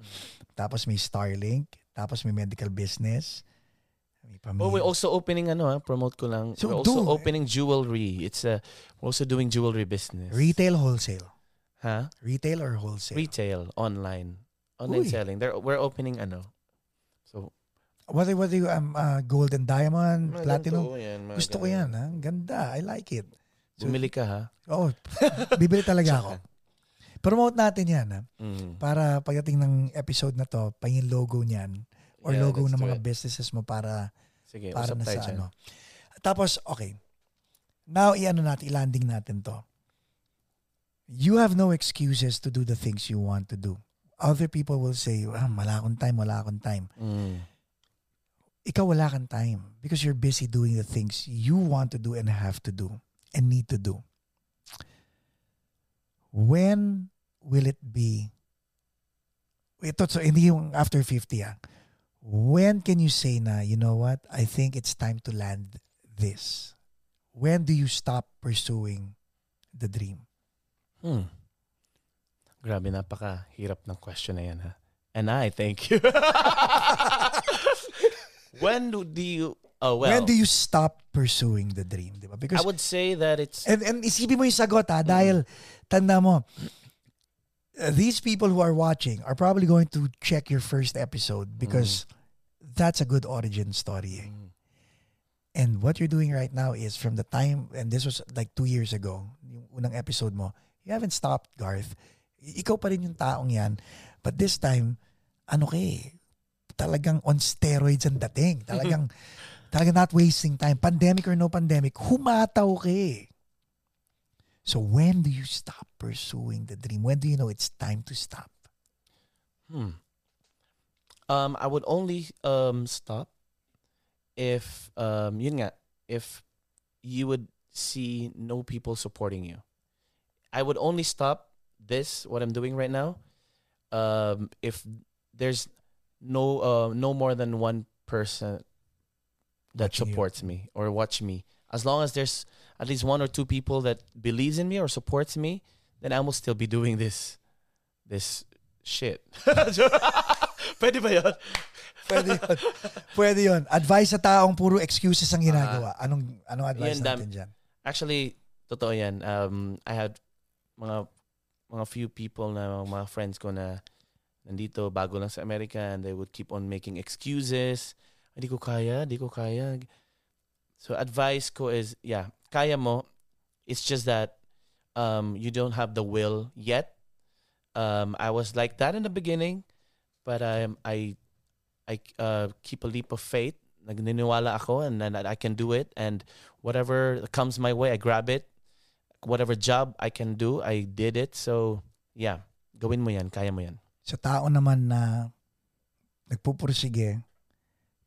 Tapos may Starlink. Tapos may medical business. May pamilya. Oh, we're also opening ano, ah, promote ko lang. So, we're also do- opening jewelry. It's a we're also doing jewelry business. Retail, wholesale. Huh? Retail or wholesale? Retail, online. Online Uy. selling. There we're opening ano. So, What, what do you, um, uh, gold and diamond, mga platinum? ganito, yan, Gusto ko yan, ha? Ang Ganda. I like it. Bumili ka ha. Oo. bibili talaga ako. Promote natin yan, ha? Mm. Para pagdating ng episode na to, pa yung logo niyan or Yeah, logo ng mga it. businesses mo para Sige, para na sa dyan. ano. Tapos, okay. Now, i-ano natin, i-landing natin to. You have no excuses to do the things you want to do. Other people will say, ah, wala akong time, wala akong time. Mm. Ikaw wala kang time because you're busy doing the things you want to do and have to do and need to do. When will it be? Ito, so hindi yung after 50 ah. When can you say na, you know what, I think it's time to land this? When do you stop pursuing the dream? Hmm. Grabe, napaka-hirap ng question na yan, ha? And I thank you. when do, do you... Oh, well, when do you stop pursuing the dream? Di ba? I Because would say that it's... And, and isipin mo yung sagot ha, dahil tanda mo, these people who are watching are probably going to check your first episode because that's a good origin story. eh. Mm. And what you're doing right now is from the time, and this was like two years ago, yung unang episode mo, you haven't stopped, Garth. I- Ikaw pa rin yung taong yan. But this time, ano ka eh, talagang on steroids ang dating. Talagang, talagang not wasting time. Pandemic or no pandemic, humataw ka eh. So when do you stop pursuing the dream? When do you know it's time to stop? Hmm. Um, I would only um stop if um yun nga if you would see no people supporting you. I would only stop this what I'm doing right now um if there's no uh no more than one person that Watching you. supports me or watch me. As long as there's at least one or two people that believes in me or supports me, then I will still be doing this this shit. Pwede ba yun? Pwede yun. Pwede yun. Advice sa taong puro excuses ang ginagawa. Anong anong advice Yun, natin dyan? Actually, totoo yan. Um, I had mga mga few people na mga friends ko na nandito bago lang sa Amerika and they would keep on making excuses. Hindi ko kaya, hindi ko kaya. So advice ko is, yeah, kaya mo. It's just that um, you don't have the will yet. Um, I was like that in the beginning, but um, I I uh, keep a leap of faith. Nagniniwala ako and, and I can do it and whatever comes my way, I grab it. Whatever job I can do, I did it. So, yeah, gawin mo yan, kaya mo yan. Sa tao naman na nagpupursige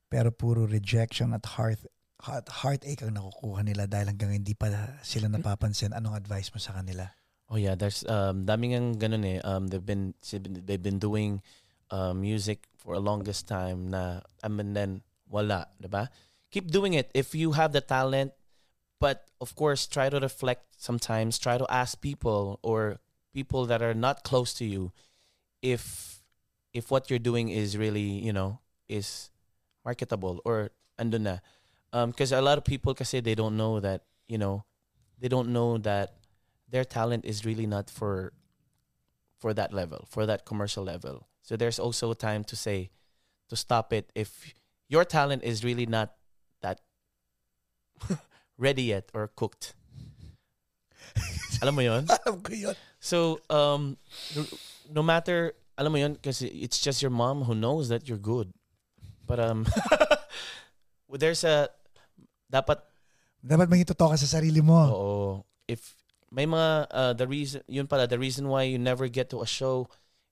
pero puro rejection at heart at heartache ang nakukuha nila dahil hanggang hindi pa sila napapansin. Anong advice mo sa kanila? Oh yeah, there's um daming ang ganun eh. Um they've been they've been doing uh, music for a longest time na I mean then wala, 'di ba? Keep doing it if you have the talent, but of course try to reflect sometimes, try to ask people or people that are not close to you if if what you're doing is really, you know, is marketable or andun na. Um because a lot of people kasi they don't know that, you know, they don't know that their talent is really not for for that level, for that commercial level. So there's also time to say to stop it if your talent is really not that ready yet or cooked. alam mo yon? Alam ko yun. So um no, no matter alam mo yon kasi it's just your mom who knows that you're good. But um there's a dapat Dapat may ka sa sarili mo. Oo. If may mga uh, the reason yun pala the reason why you never get to a show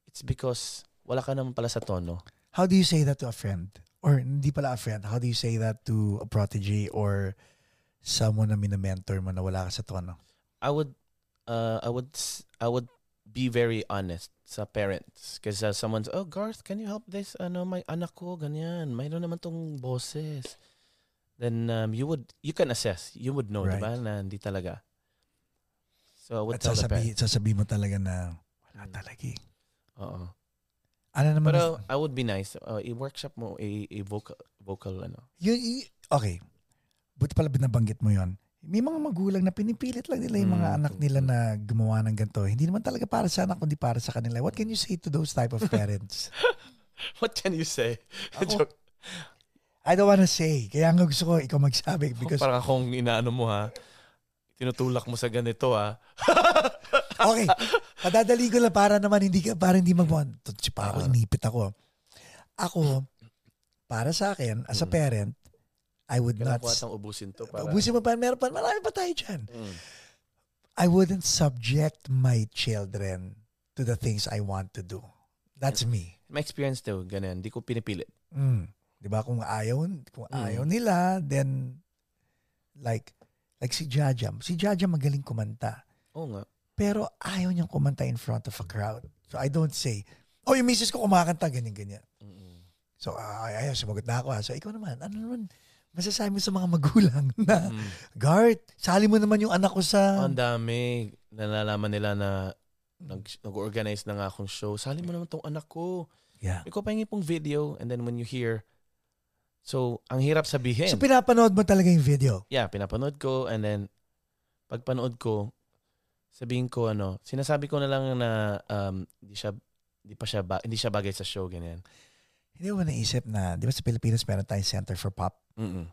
it's because wala ka naman pala sa tono. How do you say that to a friend? Or hindi pala a friend. How do you say that to a protege or someone na mina-mentor mo na wala ka sa tono? I would uh I would I would be very honest sa parents because uh, someone's oh Garth can you help this ano my anak ko ganyan mayroon naman tong boses then um, you would you can assess you would know Right. diba na hindi talaga so I would At tell the sasabi, parents sasabi mo talaga na wala Mm. talaga eh. Oo. Ano naman? pero I would be nice uh, i-workshop mo a vocal vocal ano yun, y- okay. Buti pala binabanggit mo yon. May mga magulang na pinipilit lang nila yung mga Mm. anak nila na gumawa ng ganito. Hindi naman talaga para sa anak, kundi para sa kanila. What can you say to those type of parents? what can you say Ako- I don't wanna say. Kaya nga gusto ko ikaw magsabi because parang akong inaano mo ha tinutulak mo sa ganito ha Okay. Padadali ko lang para naman hindi ka para hindi magmuhan. Tutsi pa ako, Ah. inipit ako. Ako, para sa akin, as a Mm. parent, I would not... kailangan ko atang ubusin to para Ubusin mo pa, meron pa, marami pa tayo dyan. Mm. I wouldn't subject my children to the things I want to do. That's me. my experience daw ganyan hindi ko pinipilit Mm. 'Di ba kung ayaw, kung Mm. ayaw nila, then like like si Jaja, si Jaja magaling kumanta. oo nga Pero ayaw niyang kumanta in front of a crowd. So I don't say, oh, yung misis ko kumakanta, ganyan-ganyan. Mm-mm. So ay, ayaw, sumagot na ako. ah. So ikaw naman, ano naman, masasabi mo sa mga magulang na, Mm. Gart, sali mo naman yung anak ko sa... Ang dami. Nalalaman nila na nag, nag-organize na nga akong show. Sali mo naman tong anak ko. Yeah. Ikaw pahingi pong video. And then when you hear, so, ang hirap sabihin. So pinapanood mo talaga yung video. yeah, pinapanood ko. And then, pag panood ko, sabihin ko ano, sinasabi ko na lang na um, hindi siya hindi pa siya ba, hindi siya bagay sa show ganyan. Hindi mo ba naisip na, di ba sa Pilipinas meron tayong Center for Pop? Mm.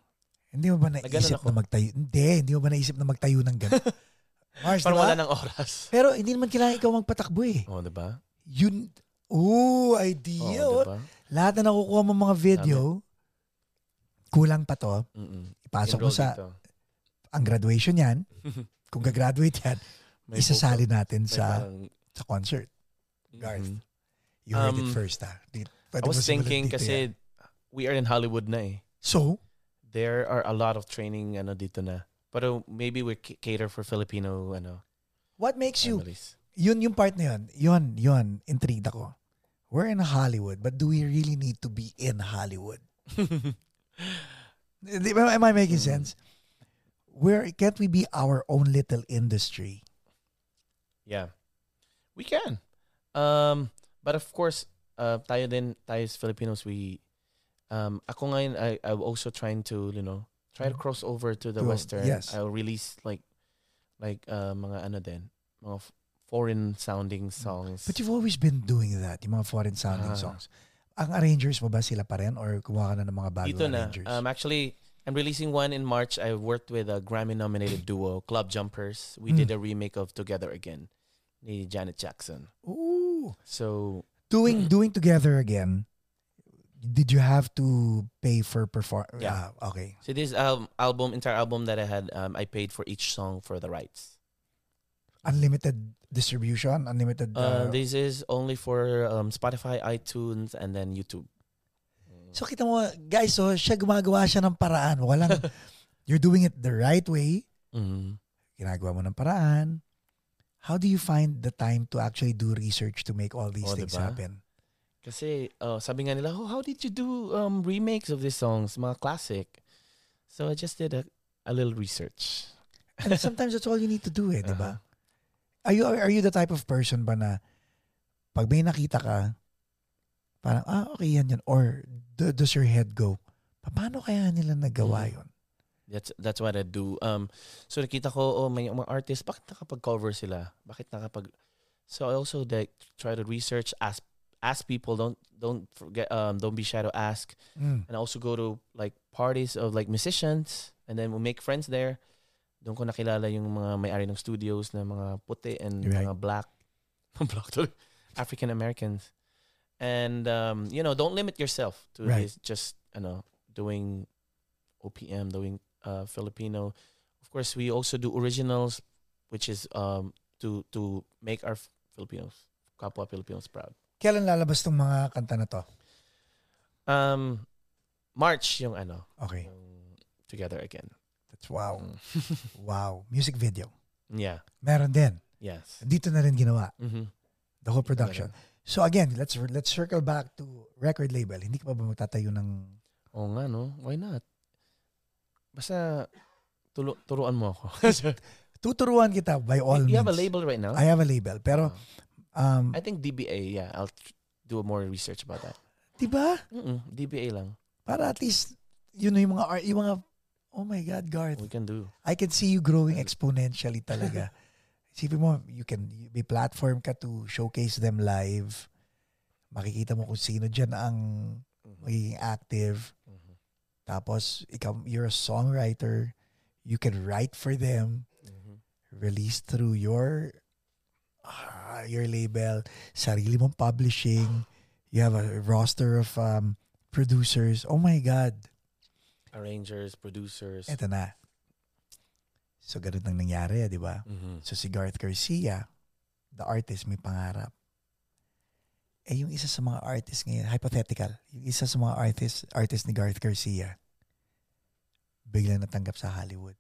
Hindi mo ba naisip ako. na magtayo? Hindi, hindi mo ba naisip na magtayo ng gano'n? Mars, Parang di ba? wala ng oras. Pero hindi naman kailangan ikaw magpatakbo eh. Oh, 'di ba? Yun, ooh, Oh, idea. oh. ba? Lahat na nakukuha mo mga video, kulang pa to. Mm. Ipasok mo Enroll sa, dito. ang graduation yan. Kung gagraduate yan, May isasali natin may sa parang- sa concert. Garth. Mhm. You heard it Um, first ha. I pwede mo was thinking yan. kasi we are in Hollywood na eh. So, There are a lot of training ano dito na. Pero maybe we cater for Filipino ano what makes you, yun yung part na yun, yun, yun, intrigued ako. We're in Hollywood, but do we really need to be in Hollywood? Am I making Mm. sense? Where can't we be our own little industry? yeah. We can. Um but of course, uh tayo din tayo as Filipinos we um ako ngayon I I'm also trying to, you know, try to cross over to the To- western. yes. I'll release like like uh, mga ano din, mga foreign sounding songs. But you've always been doing that, yung mga foreign sounding Ah. songs. Ang arrangers mo ba sila pa rin or kumuha ka na ng mga bagong Dito na. Um, actually, I'm releasing one in March. I worked with a Grammy-nominated duo, Club Jumpers. We Mm. did a remake of Together Again, ni Janet Jackson. Ooh. So, Doing Mm. doing together again. Did you have to pay for perform? Yeah. Ah, okay. so this um, album, entire album that I had, um, I paid for each song for the rights. Unlimited distribution, unlimited. Uh, uh, this is only for um, Spotify, iTunes, and then YouTube. so kita mo, guys, so siya gumagawa siya ng paraan. Walang, you're doing it the right way. Mhm. Ginagawa mo ng paraan. How do you find the time to actually do research to make all these Oh, things diba? happen? Kasi uh, sabi nga nila, oh, how did you do um, remakes of these songs, mga classic? So I just did a, a little research. And sometimes that's all you need to do eh, di ba? Uh-huh. Are you are you the type of person ba na pag may nakita ka, parang, ah, okay yan yan. Or do- does your head go, paano kaya nila nagawa Mm. yun? That's that's what I do. Um so nakita ko oh may mga artist bakit nakapag-cover sila? Bakit nakapag So I also like try to research ask ask people don't don't forget um don't be shy to ask Mm. and I also go to like parties of like musicians and then we make friends there. Doon ko nakilala yung mga may-ari ng studios na mga puti and Right. mga black black African Americans. And um you know, don't limit yourself to Right. just you know doing OPM, doing uh Filipino. Of course, we also do originals which is um to to make our Filipinos kapwa Filipinos proud. Kailan lalabas tong mga kanta na to? Um March yung ano, Okay. yung together again. That's wow. Mm. wow. Music video. yeah. Meron din. Yes. Dito na rin ginawa. Mm-hmm. The whole production. So again, let's let's circle back to record label. Hindi ka pa ba magtatayo ng Oo nga, no? Why not? Basta, tulu- turuan mo ako. tuturuan kita by all you means. have a label right now? I have a label. Pero um I think DBA, yeah. I'll do more research about that. 'di ba? Mm-mm, DBA lang. Para at least you know yung mga art- yung mga oh my god, Garth. We can do. I can see you growing exponentially talaga. Isipin mo, you can be platform ka to showcase them live. Makikita mo kung sino dyan ang magiging active. Tapos, ikaw, you're a songwriter. You can write for them. Mhm. Release through your ah, your label. Sarili mong publishing. You have a roster of um, producers. Oh my God. Arrangers, producers. Eto na. So, ganun ang nangyari, di ba? Mhm. So si Garth Garcia, the artist, may pangarap. Eh yung isa sa mga artist ngayon, hypothetical, yung isa sa mga artist, artist ni Garth Garcia, biglang natanggap sa Hollywood.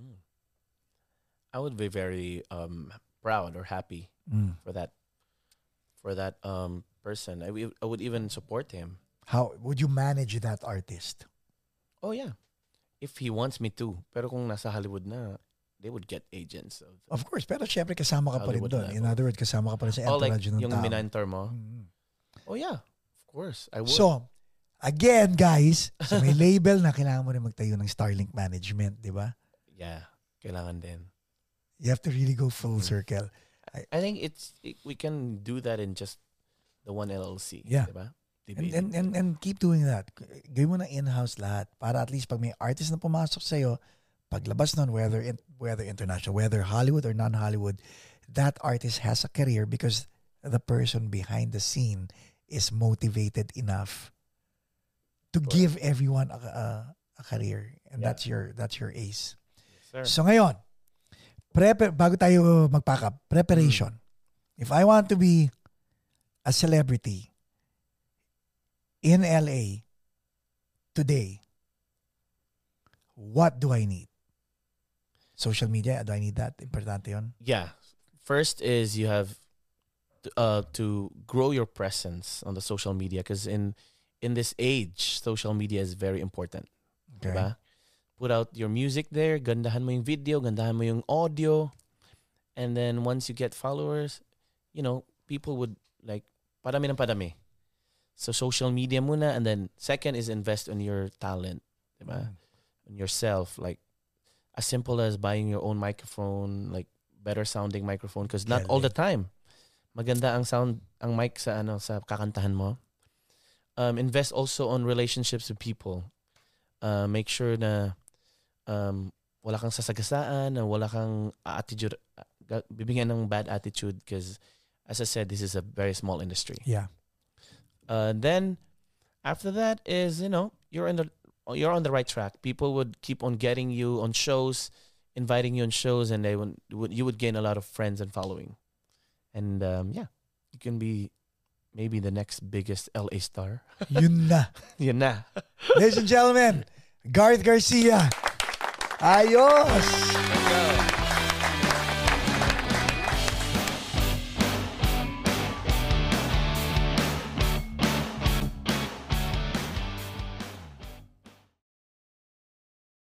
Mm. I would be very um, proud or happy Mm. for that for that um, person. I, I would even support him. How would you manage that artist? Oh yeah, if he wants me to. Pero kung nasa Hollywood na, they would get agents. Of, Of course, pero syempre kasama ka pa rin doon. In other words, kasama ka pa rin sa oh, like entourage ng yung tao. minantor mo. Mm. Oh yeah, of course. I would. So, again, guys, so may label na kailangan mo rin magtayo ng Starlink management, di ba? yeah, kailangan din. You have to really go full Mm. circle. I think it's it, we can do that in just the one LLC. Yeah. Diba? And, DBA. and, and, and keep doing that. Gawin mo na in-house lahat para at least pag may artist na pumasok sa'yo, paglabas nun, whether, in, whether international, whether Hollywood or non-Hollywood, that artist has a career because the person behind the scene is motivated enough to Correct. give everyone a, a, a career. And Yeah. that's your that's your ace. Sir. So ngayon, prep bago tayo mag-pack preparation. If I want to be a celebrity in LA today, what do I need? Social media, do I need that? Importante yun. yeah. First is you have to, uh, to grow your presence on the social media because in in this age, social media is very important. Okay. Diba? Put out your music there, gandahan mo yung video, gandahan mo yung audio. And then once you get followers, you know, people would like, padami ng padami. So social media muna and then second is invest on your talent. Diba? On yourself. Like, as simple as buying your own microphone, like better sounding microphone because not all the time maganda ang sound ang mic sa ano sa kakantahan mo. Um, invest also on relationships with people. Uh, make sure na um, wala kang sasagasaan, na wala kang attitude, uh, bibigyan ng bad attitude because as I said, this is a very small industry. Yeah. Uh, then after that is you know you're in the you're on the right track. People would keep on getting you on shows, inviting you on shows, and they would, would you would gain a lot of friends and following, and um, yeah, you can be maybe the next biggest LA star. Yun na. Yun na. Ladies and gentlemen, Garth Garcia. Ayos!